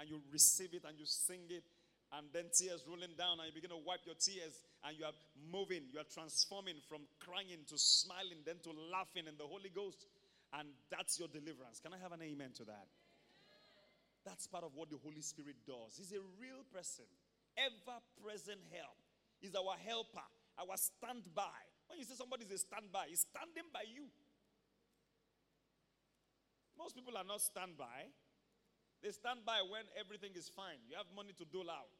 and you receive it and you sing it. And then tears rolling down, and you begin to wipe your tears, and you are moving, you are transforming from crying to smiling, then to laughing in the Holy Ghost. And that's your deliverance. Can I have an amen to that? That's part of what the Holy Spirit does. He's a real person, ever present help. He's our helper, our standby. When you say somebody is a standby, he's standing by you. Most people are not standby. They stand by when everything is fine. You have money to dole out.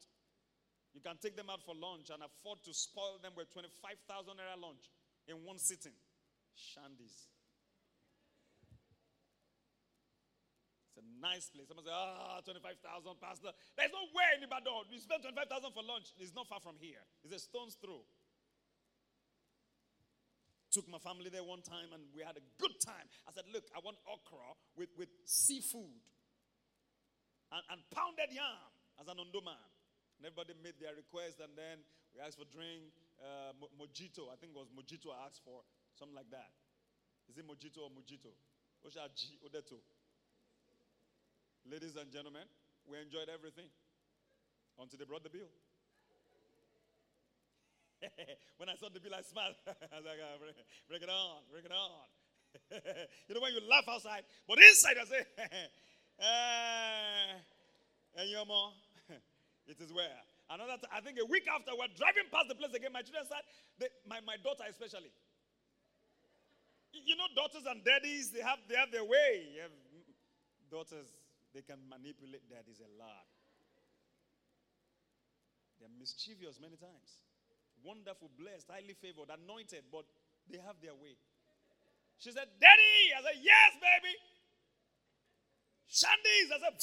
You can take them out for lunch and afford to spoil them with 25,000 naira lunch in one sitting. Shandies. It's a nice place. Someone say, ah, 25,000, Pastor. There's no way in Ibadan. We spend 25,000 for lunch. It's not far from here. It's a stone's throw. Took my family there one time and we had a good time. I said, look, I want okra with, with seafood and, and pounded yam as an Ondo man. And everybody made their request and then we asked for drink, uh, mojito. I think it was mojito I asked for, something like that. Is it mojito or mojito? Osha G, Odeto. Ladies and gentlemen, we enjoyed everything until they brought the bill. when I saw the bill, I smiled. I was like, oh, bring, bring it on, bring it on. you know, when you laugh outside, but inside I say, eh, and your mom, it is where. Another, t- I think a week after, we're driving past the place again. My children said, they, my, my daughter especially. You know, daughters and daddies, they have, they have their way. You have daughters they can manipulate is a lot. They're mischievous many times. Wonderful, blessed, highly favored, anointed, but they have their way. She said, Daddy! I said, Yes, baby. Shandy's. I said,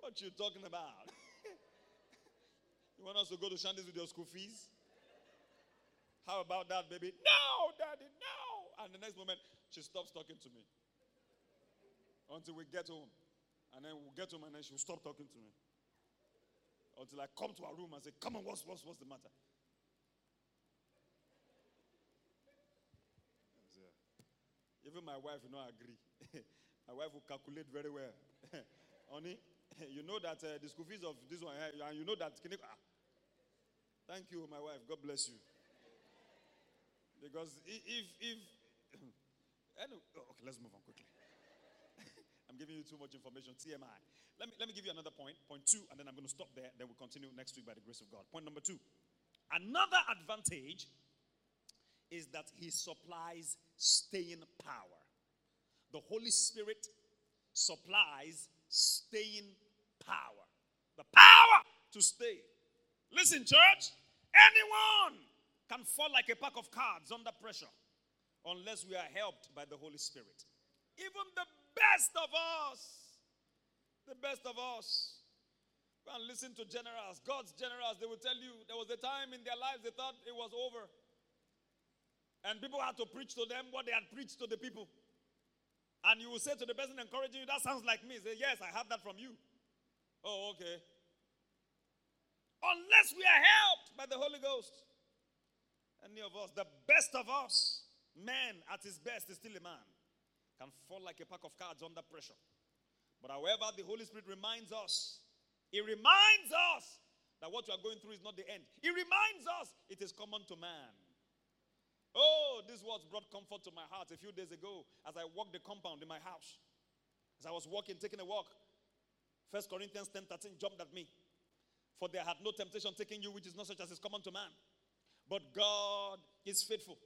What you talking about? you want us to go to Shandy's with your school fees? How about that, baby? No, daddy, no. And the next moment, she stops talking to me. Until we get home. And then we'll get home and then she'll stop talking to me. Until I come to her room and say, Come on, what's, what's, what's the matter? Even my wife will not agree. my wife will calculate very well. Honey, you know that uh, the school fees of this one, uh, and you know that. Ah. Thank you, my wife. God bless you. Because if, if, anyway, oh, okay, let's move on quickly. Giving you too much information. TMI. Let me, let me give you another point, point two, and then I'm going to stop there. Then we'll continue next week by the grace of God. Point number two. Another advantage is that he supplies staying power. The Holy Spirit supplies staying power. The power to stay. Listen, church, anyone can fall like a pack of cards under pressure unless we are helped by the Holy Spirit. Even the best of us, the best of us, and listen to generals, God's generals, they will tell you there was a time in their lives they thought it was over. And people had to preach to them what they had preached to the people. And you will say to the person encouraging you, That sounds like me. Say, Yes, I have that from you. Oh, okay. Unless we are helped by the Holy Ghost. Any of us, the best of us, man at his best is still a man, can fall like a pack of cards under pressure. But however, the Holy Spirit reminds us, He reminds us that what you are going through is not the end. He reminds us it is common to man. Oh, these words brought comfort to my heart a few days ago as I walked the compound in my house. As I was walking, taking a walk, First Corinthians 10 13 jumped at me. For there had no temptation taking you which is not such as is common to man. But God is faithful,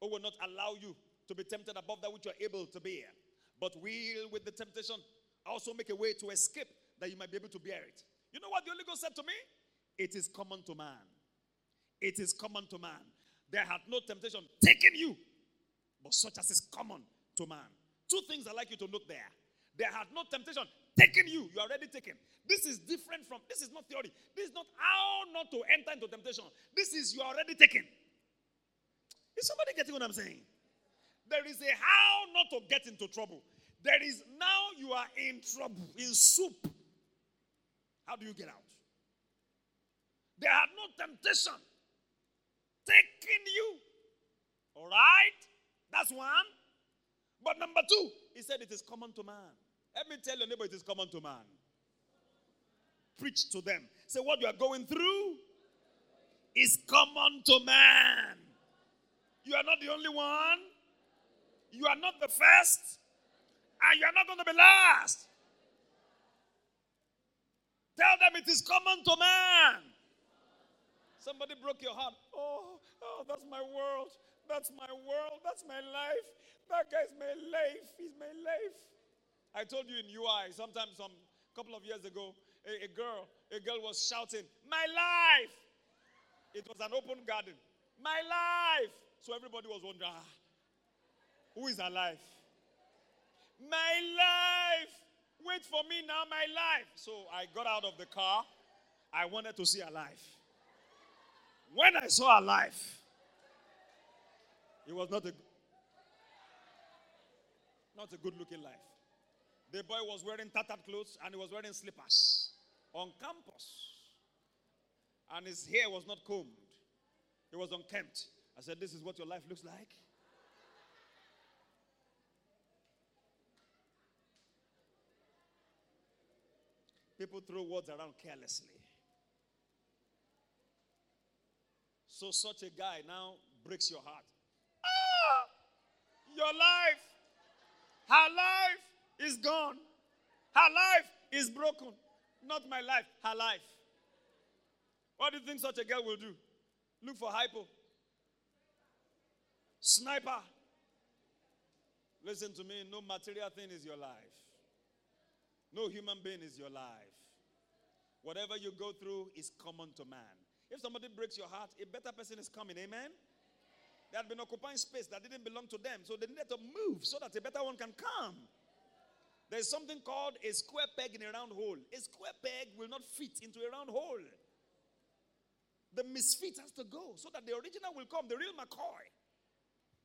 who will not allow you to be tempted above that which you are able to bear, but will with the temptation also make a way to escape that you might be able to bear it. You know what the Holy Ghost said to me? It is common to man. It is common to man. There had no temptation taken you, but such as is common to man. Two things I like you to note there. There had no temptation taken you. You are already taken. This is different from, this is not theory. This is not how not to enter into temptation. This is you are already taken. Is somebody getting what I'm saying? There is a how not to get into trouble. There is now you are in trouble, in soup. How do you get out? There are no temptation taking you. All right? That's one. But number two, he said it is common to man. Let me tell your neighbor it is common to man. Preach to them. Say what you are going through is common to man. You are not the only one. You are not the first. And you are not going to be last. Tell them it is common to man. Somebody broke your heart. Oh, oh, that's my world. That's my world. That's my life. That guy's my life. He's my life. I told you in UI, sometimes some couple of years ago, a, a girl, a girl was shouting, My life! It was an open garden. My life! So everybody was wondering, ah, who is alive? My life! Wait for me now, my life. So I got out of the car. I wanted to see life. When I saw life, it was not a not a good looking life. The boy was wearing tattered clothes and he was wearing slippers on campus. And his hair was not combed. It was unkempt. I said, This is what your life looks like? People throw words around carelessly. So such a guy now breaks your heart. Ah! Your life, her life is gone. Her life is broken. Not my life, her life. What do you think such a girl will do? Look for hypo. Sniper. Listen to me, no material thing is your life. No human being is your life. Whatever you go through is common to man. If somebody breaks your heart, a better person is coming. Amen? They had been occupying space that didn't belong to them, so they needed to move so that a better one can come. There's something called a square peg in a round hole. A square peg will not fit into a round hole. The misfit has to go so that the original will come, the real McCoy.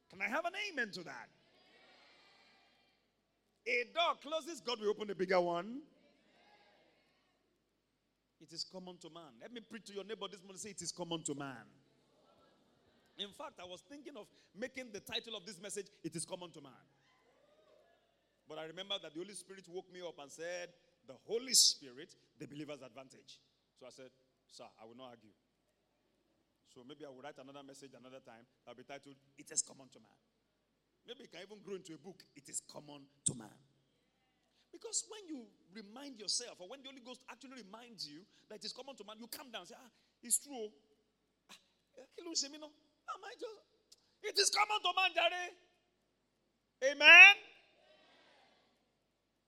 Can I have an amen to that? A door closes, God will open a bigger one. It is common to man. Let me preach to your neighbor this morning. Say it is common to man. In fact, I was thinking of making the title of this message, It is Common to Man. But I remember that the Holy Spirit woke me up and said, The Holy Spirit, the believer's advantage. So I said, Sir, I will not argue. So maybe I will write another message another time that'll be titled, It is Common to Man. Maybe it can even grow into a book, It is Common to Man. Because when you remind yourself, or when the Holy Ghost actually reminds you that it is common to man, you come down and say, Ah, it's true. Ah, Am I just? It is common to man, Daddy. Amen.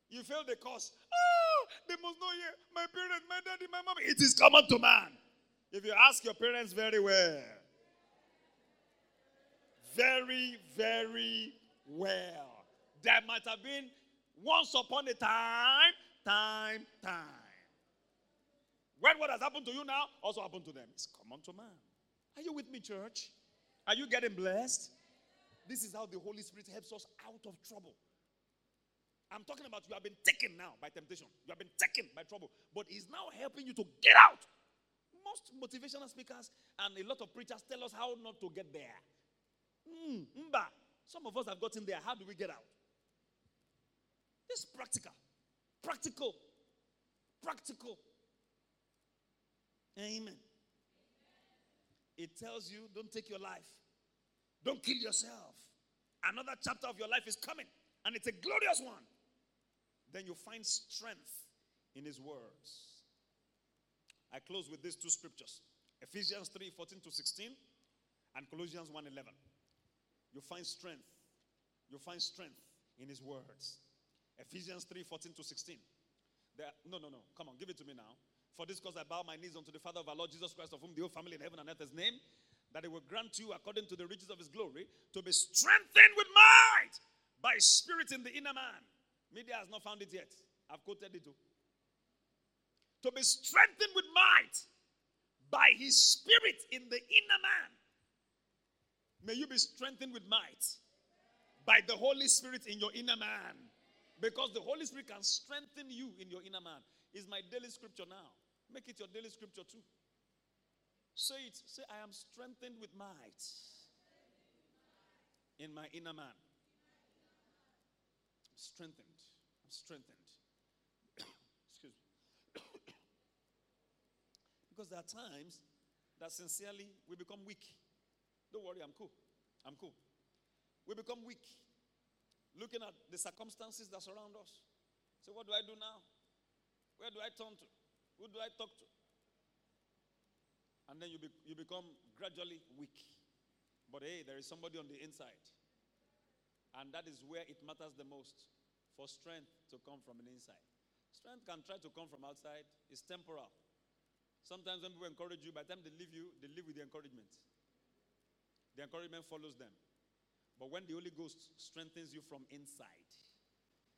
You feel the cause. Oh, they must know here. My parents, my daddy, my mom. It is common to man. If you ask your parents very well, very, very well, there might have been once upon a time, time, time. When what has happened to you now also happened to them. It's common to man. Are you with me, church? Are you getting blessed? This is how the Holy Spirit helps us out of trouble. I'm talking about you have been taken now by temptation. You have been taken by trouble. But He's now helping you to get out. Most motivational speakers and a lot of preachers tell us how not to get there. Mm, mba. Some of us have gotten there. How do we get out? It's practical. Practical. Practical. Amen. It tells you don't take your life, don't kill yourself. Another chapter of your life is coming, and it's a glorious one. Then you find strength in His words. I close with these two scriptures Ephesians 3 14 to 16 and Colossians 1 11. You find strength. You find strength in His words. Ephesians 3 14 to 16. There, no, no, no. Come on, give it to me now. For this cause I bow my knees unto the Father of our Lord Jesus Christ, of whom the whole family in heaven and earth is named, that he will grant you, according to the riches of his glory, to be strengthened with might by spirit in the inner man. Media has not found it yet. I've quoted it too. To be strengthened with might by his spirit in the inner man. May you be strengthened with might by the Holy Spirit in your inner man. Because the Holy Spirit can strengthen you in your inner man. Is my daily scripture now. Make it your daily scripture too. Say it. Say, I am strengthened with might in my inner man. I'm strengthened. I'm strengthened. Excuse me. because there are times that sincerely we become weak. Don't worry, I'm cool. I'm cool. We become weak looking at the circumstances that surround us. So, what do I do now? Where do I turn to? Who do I talk to? And then you, be, you become gradually weak. But hey, there is somebody on the inside. And that is where it matters the most for strength to come from the inside. Strength can try to come from outside, it's temporal. Sometimes when people encourage you, by the time they leave you, they leave with the encouragement. The encouragement follows them. But when the Holy Ghost strengthens you from inside,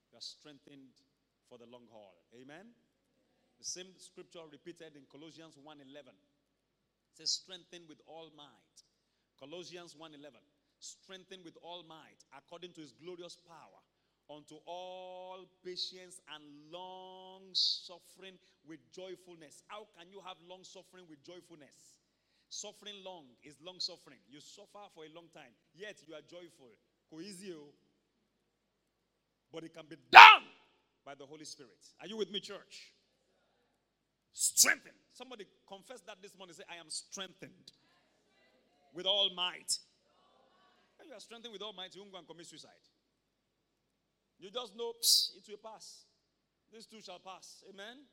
you are strengthened for the long haul. Amen. The same scripture repeated in Colossians 1:11. It says strengthen with all might. Colossians 1:11. Strengthen with all might according to his glorious power unto all patience and long suffering with joyfulness. How can you have long suffering with joyfulness? Suffering long is long suffering. You suffer for a long time, yet you are joyful. Coesio. But it can be done by the Holy Spirit. Are you with me, church? Strengthened. Somebody confess that this morning. Say, I am strengthened with all might. When you are strengthened with all might, you won't go and commit suicide. You just know it will pass. This too shall pass. Amen.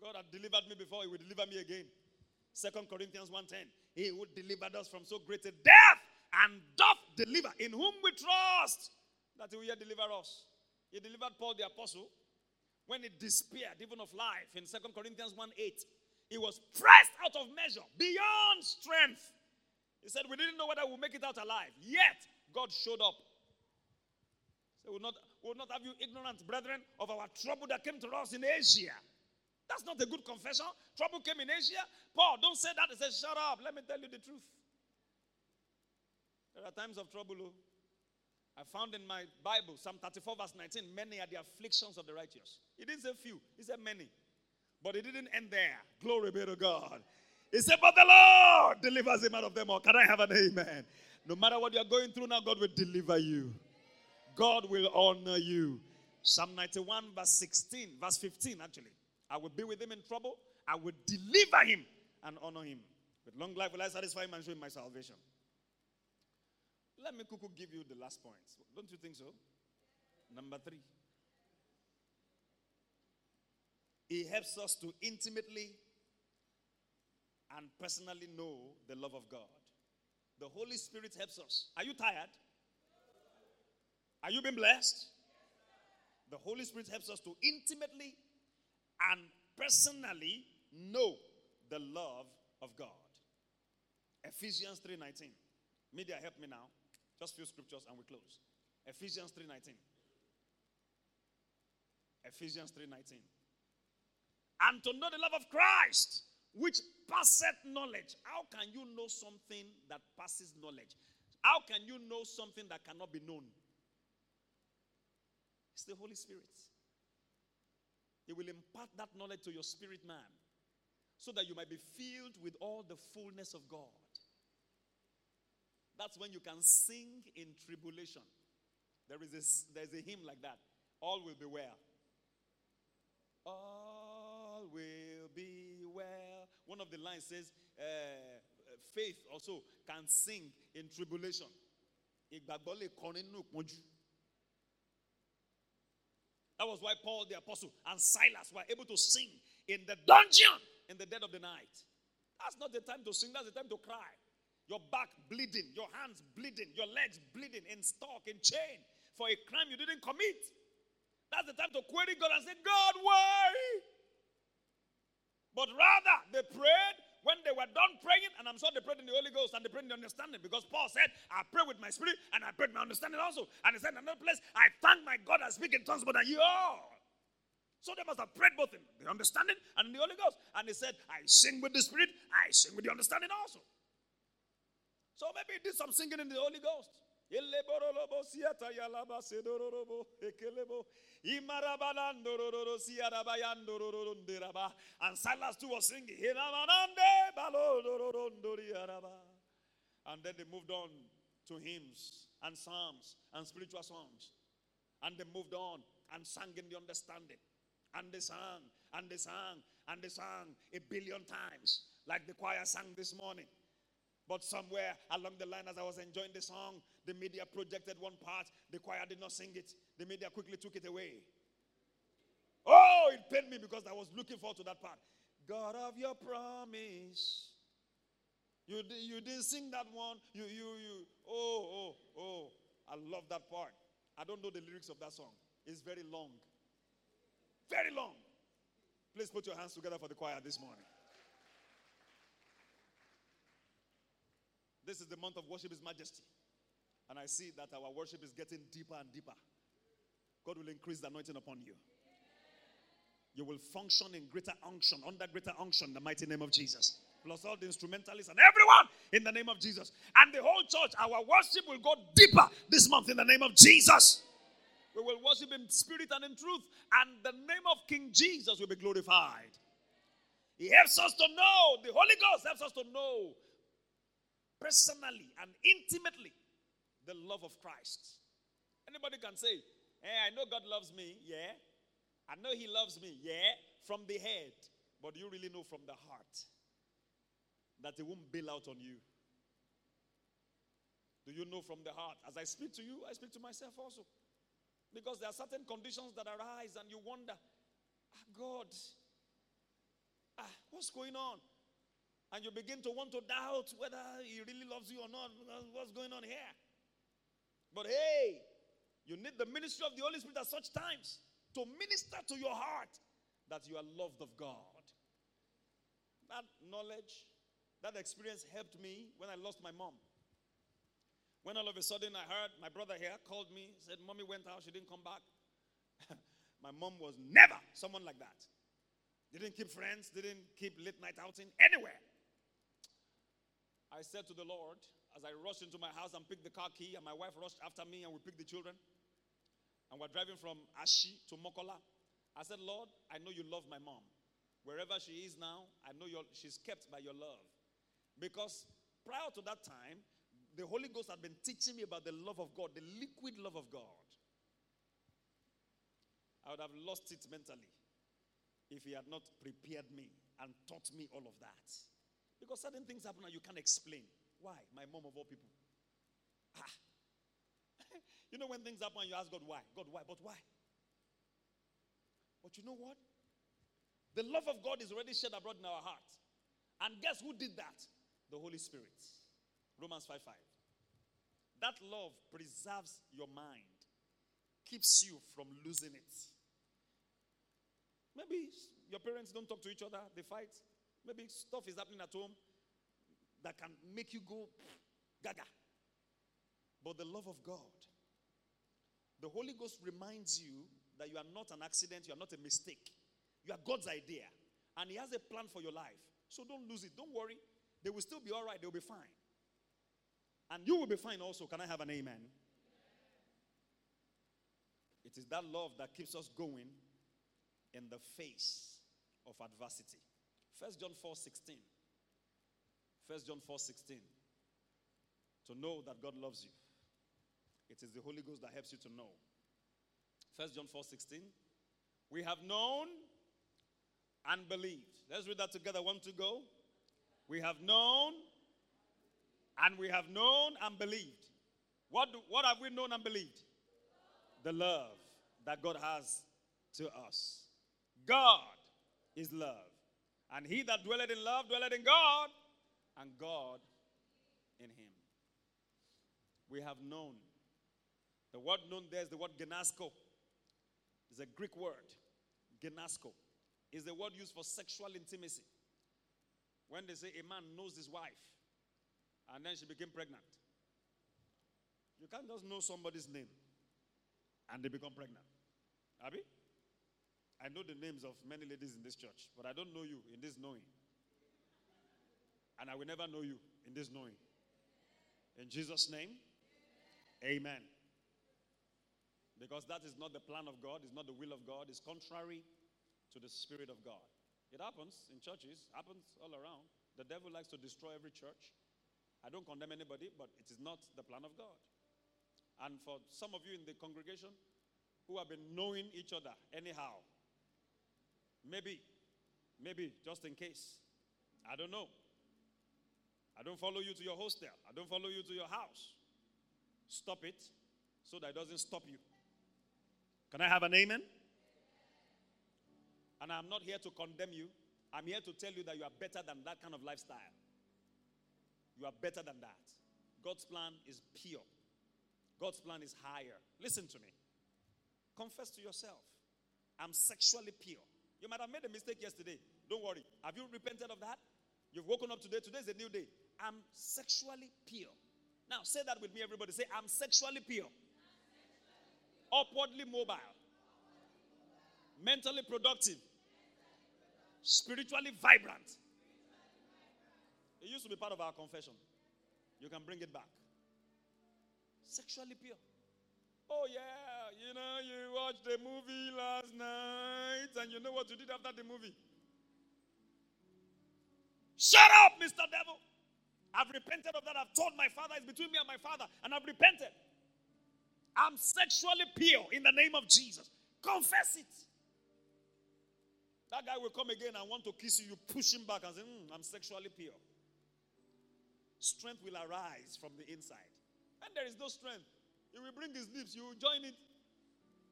God had delivered me before, He will deliver me again. Second Corinthians 1.10. He who delivered us from so great a death and doth deliver, in whom we trust that he will deliver us. He delivered Paul the apostle when he despaired even of life in Second Corinthians 1 8, he was pressed out of measure, beyond strength. He said, We didn't know whether we'll make it out alive. Yet, God showed up. So we'll not, we'll not have you ignorant, brethren, of our trouble that came to us in Asia. That's not a good confession. Trouble came in Asia. Paul, don't say that. He says, Shut up. Let me tell you the truth. There are times of trouble. Oh. I found in my Bible, Psalm 34, verse 19, many are the afflictions of the righteous. He didn't say few, he said many. But it didn't end there. Glory be to God. He said, But the Lord delivers him out of them all. Can I have an amen? No matter what you're going through now, God will deliver you. God will honor you. Psalm 91, verse 16, verse 15, actually. I will be with him in trouble. I will deliver him and honor him. With long life will I satisfy him and show him my salvation. Let me Kuku give you the last point. Don't you think so? Number three. He helps us to intimately and personally know the love of God. The Holy Spirit helps us. Are you tired? Are you being blessed? The Holy Spirit helps us to intimately and personally know the love of God. Ephesians 3:19. Media help me now. Just few scriptures and we close. Ephesians 3:19. Ephesians 3:19. And to know the love of Christ, which passeth knowledge. How can you know something that passes knowledge? How can you know something that cannot be known? It's the Holy Spirit. He will impart that knowledge to your spirit man so that you might be filled with all the fullness of God. That's when you can sing in tribulation. There is a, there's a hymn like that. All will be well. All will be well. One of the lines says, uh, faith also can sing in tribulation. That was why Paul the apostle and Silas were able to sing in the dungeon in the dead of the night. That's not the time to sing, that's the time to cry your back bleeding, your hands bleeding, your legs bleeding, in stock, in chain, for a crime you didn't commit. That's the time to query God and say, God, why? But rather, they prayed when they were done praying, and I'm sure they prayed in the Holy Ghost and they prayed in the understanding because Paul said, I pray with my spirit and I pray with my understanding also. And he said, in another place, I thank my God I speak in tongues more than you all. So they must have prayed both in the understanding and in the Holy Ghost. And he said, I sing with the spirit, I sing with the understanding also. So maybe he did some singing in the Holy Ghost. And Silas too was singing. And then they moved on to hymns and psalms and spiritual songs. And they moved on and sang in the understanding. And they sang and they sang and they sang a billion times, like the choir sang this morning. But somewhere along the line, as I was enjoying the song, the media projected one part. The choir did not sing it. The media quickly took it away. Oh, it pained me because I was looking forward to that part. God of your promise. You, you didn't sing that one. You, you, you. Oh, oh, oh. I love that part. I don't know the lyrics of that song. It's very long. Very long. Please put your hands together for the choir this morning. This is the month of worship His Majesty. And I see that our worship is getting deeper and deeper. God will increase the anointing upon you. You will function in greater unction, under greater unction, the mighty name of Jesus. Plus all the instrumentalists and everyone in the name of Jesus. And the whole church, our worship will go deeper this month in the name of Jesus. We will worship in spirit and in truth, and the name of King Jesus will be glorified. He helps us to know, the Holy Ghost helps us to know personally and intimately the love of Christ. Anybody can say, Hey, I know God loves me, yeah. I know He loves me, yeah, from the head. But do you really know from the heart that He won't bail out on you? Do you know from the heart? As I speak to you, I speak to myself also. Because there are certain conditions that arise and you wonder, ah, God, ah, what's going on? And you begin to want to doubt whether he really loves you or not. What's going on here? But hey, you need the ministry of the Holy Spirit at such times to minister to your heart that you are loved of God. That knowledge, that experience helped me when I lost my mom. When all of a sudden I heard my brother here called me, said, Mommy went out, she didn't come back. my mom was never someone like that. Didn't keep friends, didn't keep late night outing anywhere. I said to the Lord, as I rushed into my house and picked the car key, and my wife rushed after me, and we picked the children, and we're driving from Ashi to Mokola. I said, Lord, I know you love my mom. Wherever she is now, I know she's kept by your love. Because prior to that time, the Holy Ghost had been teaching me about the love of God, the liquid love of God. I would have lost it mentally if He had not prepared me and taught me all of that. Because certain things happen and you can't explain. Why? My mom of all people. Ah. you know when things happen and you ask God why? God, why? But why? But you know what? The love of God is already shed abroad in our hearts. And guess who did that? The Holy Spirit. Romans 5 5. That love preserves your mind, keeps you from losing it. Maybe your parents don't talk to each other, they fight. Maybe stuff is happening at home that can make you go gaga. But the love of God, the Holy Ghost reminds you that you are not an accident, you are not a mistake. You are God's idea. And He has a plan for your life. So don't lose it. Don't worry. They will still be all right. They'll be fine. And you will be fine also. Can I have an amen? It is that love that keeps us going in the face of adversity. 1 John 4 16. 1 John 4 16. To know that God loves you. It is the Holy Ghost that helps you to know. 1 John 4 16. We have known and believed. Let's read that together. One to go. We have known and we have known and believed. What, do, what have we known and believed? The love that God has to us. God is love. And he that dwelleth in love dwelleth in God, and God in him. We have known. The word known there is the word ginosko. It's a Greek word. Ginosko is the word used for sexual intimacy. When they say a man knows his wife and then she became pregnant, you can't just know somebody's name and they become pregnant. Abby? I know the names of many ladies in this church, but I don't know you in this knowing. And I will never know you in this knowing. In Jesus' name, amen. Because that is not the plan of God, it's not the will of God, it's contrary to the Spirit of God. It happens in churches, happens all around. The devil likes to destroy every church. I don't condemn anybody, but it is not the plan of God. And for some of you in the congregation who have been knowing each other anyhow, Maybe, maybe, just in case. I don't know. I don't follow you to your hostel. I don't follow you to your house. Stop it so that it doesn't stop you. Can I have an amen? And I'm not here to condemn you. I'm here to tell you that you are better than that kind of lifestyle. You are better than that. God's plan is pure, God's plan is higher. Listen to me. Confess to yourself I'm sexually pure. You might have made a mistake yesterday. Don't worry. Have you repented of that? You've woken up today. Today is a new day. I'm sexually pure. Now, say that with me, everybody. Say, I'm sexually pure. Upwardly mobile. Mentally productive. Spiritually vibrant. It used to be part of our confession. You can bring it back. Sexually pure. Oh, yeah, you know, you watched the movie last night and you know what you did after the movie. Shut up, Mr. Devil. I've repented of that. I've told my father it's between me and my father, and I've repented. I'm sexually pure in the name of Jesus. Confess it. That guy will come again and want to kiss you. You push him back and say, mm, I'm sexually pure. Strength will arise from the inside. And there is no strength. He will bring his lips. You will join it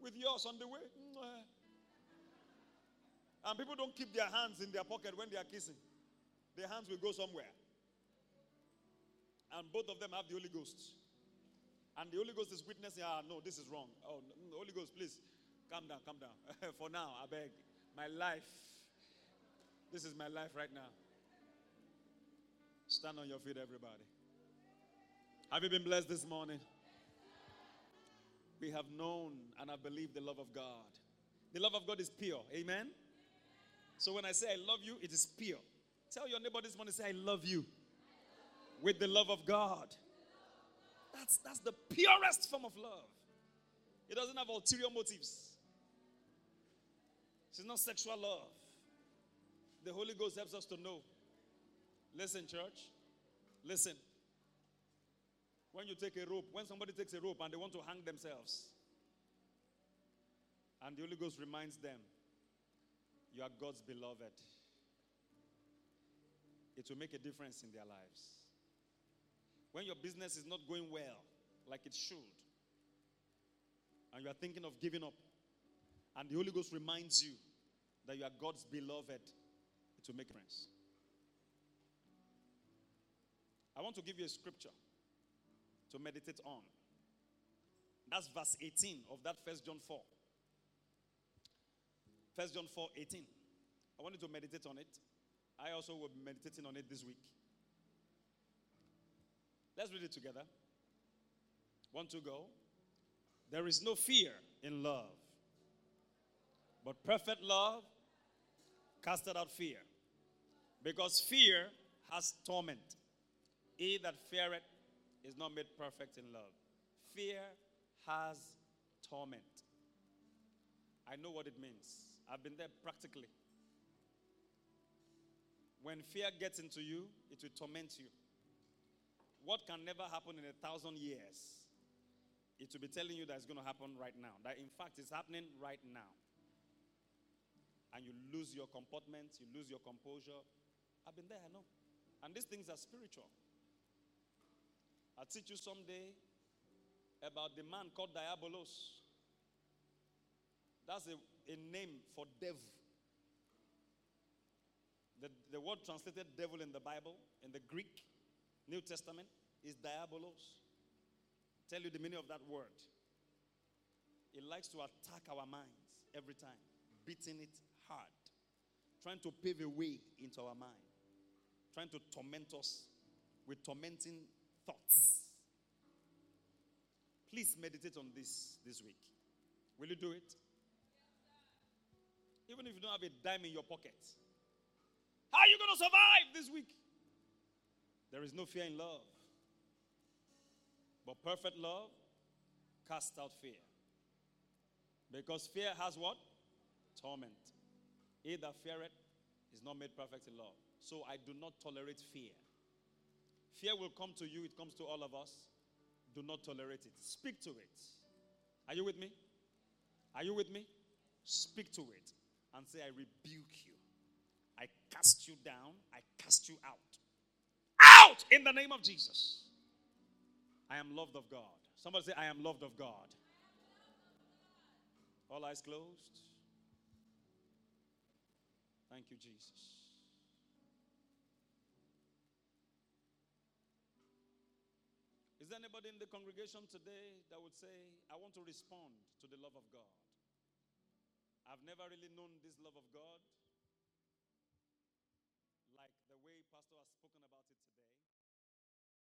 with yours on the way. And people don't keep their hands in their pocket when they are kissing. Their hands will go somewhere. And both of them have the Holy Ghost. And the Holy Ghost is witnessing, ah, no, this is wrong. Oh, Holy Ghost, please. calm down, calm down. For now, I beg. My life. This is my life right now. Stand on your feet, everybody. Have you been blessed this morning? We have known and have believed the love of God. The love of God is pure. Amen. So when I say I love you, it is pure. Tell your neighbor this morning, say, I love you with the love of God. That's, that's the purest form of love. It doesn't have ulterior motives. It's not sexual love. The Holy Ghost helps us to know. Listen, church. Listen. When you take a rope, when somebody takes a rope and they want to hang themselves, and the Holy Ghost reminds them, You are God's beloved, it will make a difference in their lives. When your business is not going well like it should, and you are thinking of giving up, and the Holy Ghost reminds you that you are God's beloved, it will make a difference. I want to give you a scripture to meditate on. That's verse 18 of that First John 4. First John 4 18. I want you to meditate on it. I also will be meditating on it this week. Let's read it together. One, two, go. There is no fear in love, but perfect love casted out fear, because fear has torment. He that feareth is not made perfect in love. Fear has torment. I know what it means. I've been there practically. When fear gets into you, it will torment you. What can never happen in a thousand years, it will be telling you that it's going to happen right now. That in fact it's happening right now. And you lose your comportment, you lose your composure. I've been there, I know. And these things are spiritual. I'll teach you someday about the man called Diabolos. That's a, a name for devil. The, the word translated devil in the Bible, in the Greek, New Testament, is diabolos. Tell you the meaning of that word. It likes to attack our minds every time, beating it hard, trying to pave a way into our mind, trying to torment us with tormenting thoughts. Please meditate on this this week. Will you do it? Even if you don't have a dime in your pocket. How are you going to survive this week? There is no fear in love. But perfect love casts out fear. Because fear has what? Torment. He that feareth is not made perfect in love. So I do not tolerate fear. Fear will come to you, it comes to all of us. Do not tolerate it. Speak to it. Are you with me? Are you with me? Speak to it and say, I rebuke you. I cast you down. I cast you out. Out in the name of Jesus. I am loved of God. Somebody say, I am loved of God. All eyes closed. Thank you, Jesus. There anybody in the congregation today that would say, I want to respond to the love of God? I've never really known this love of God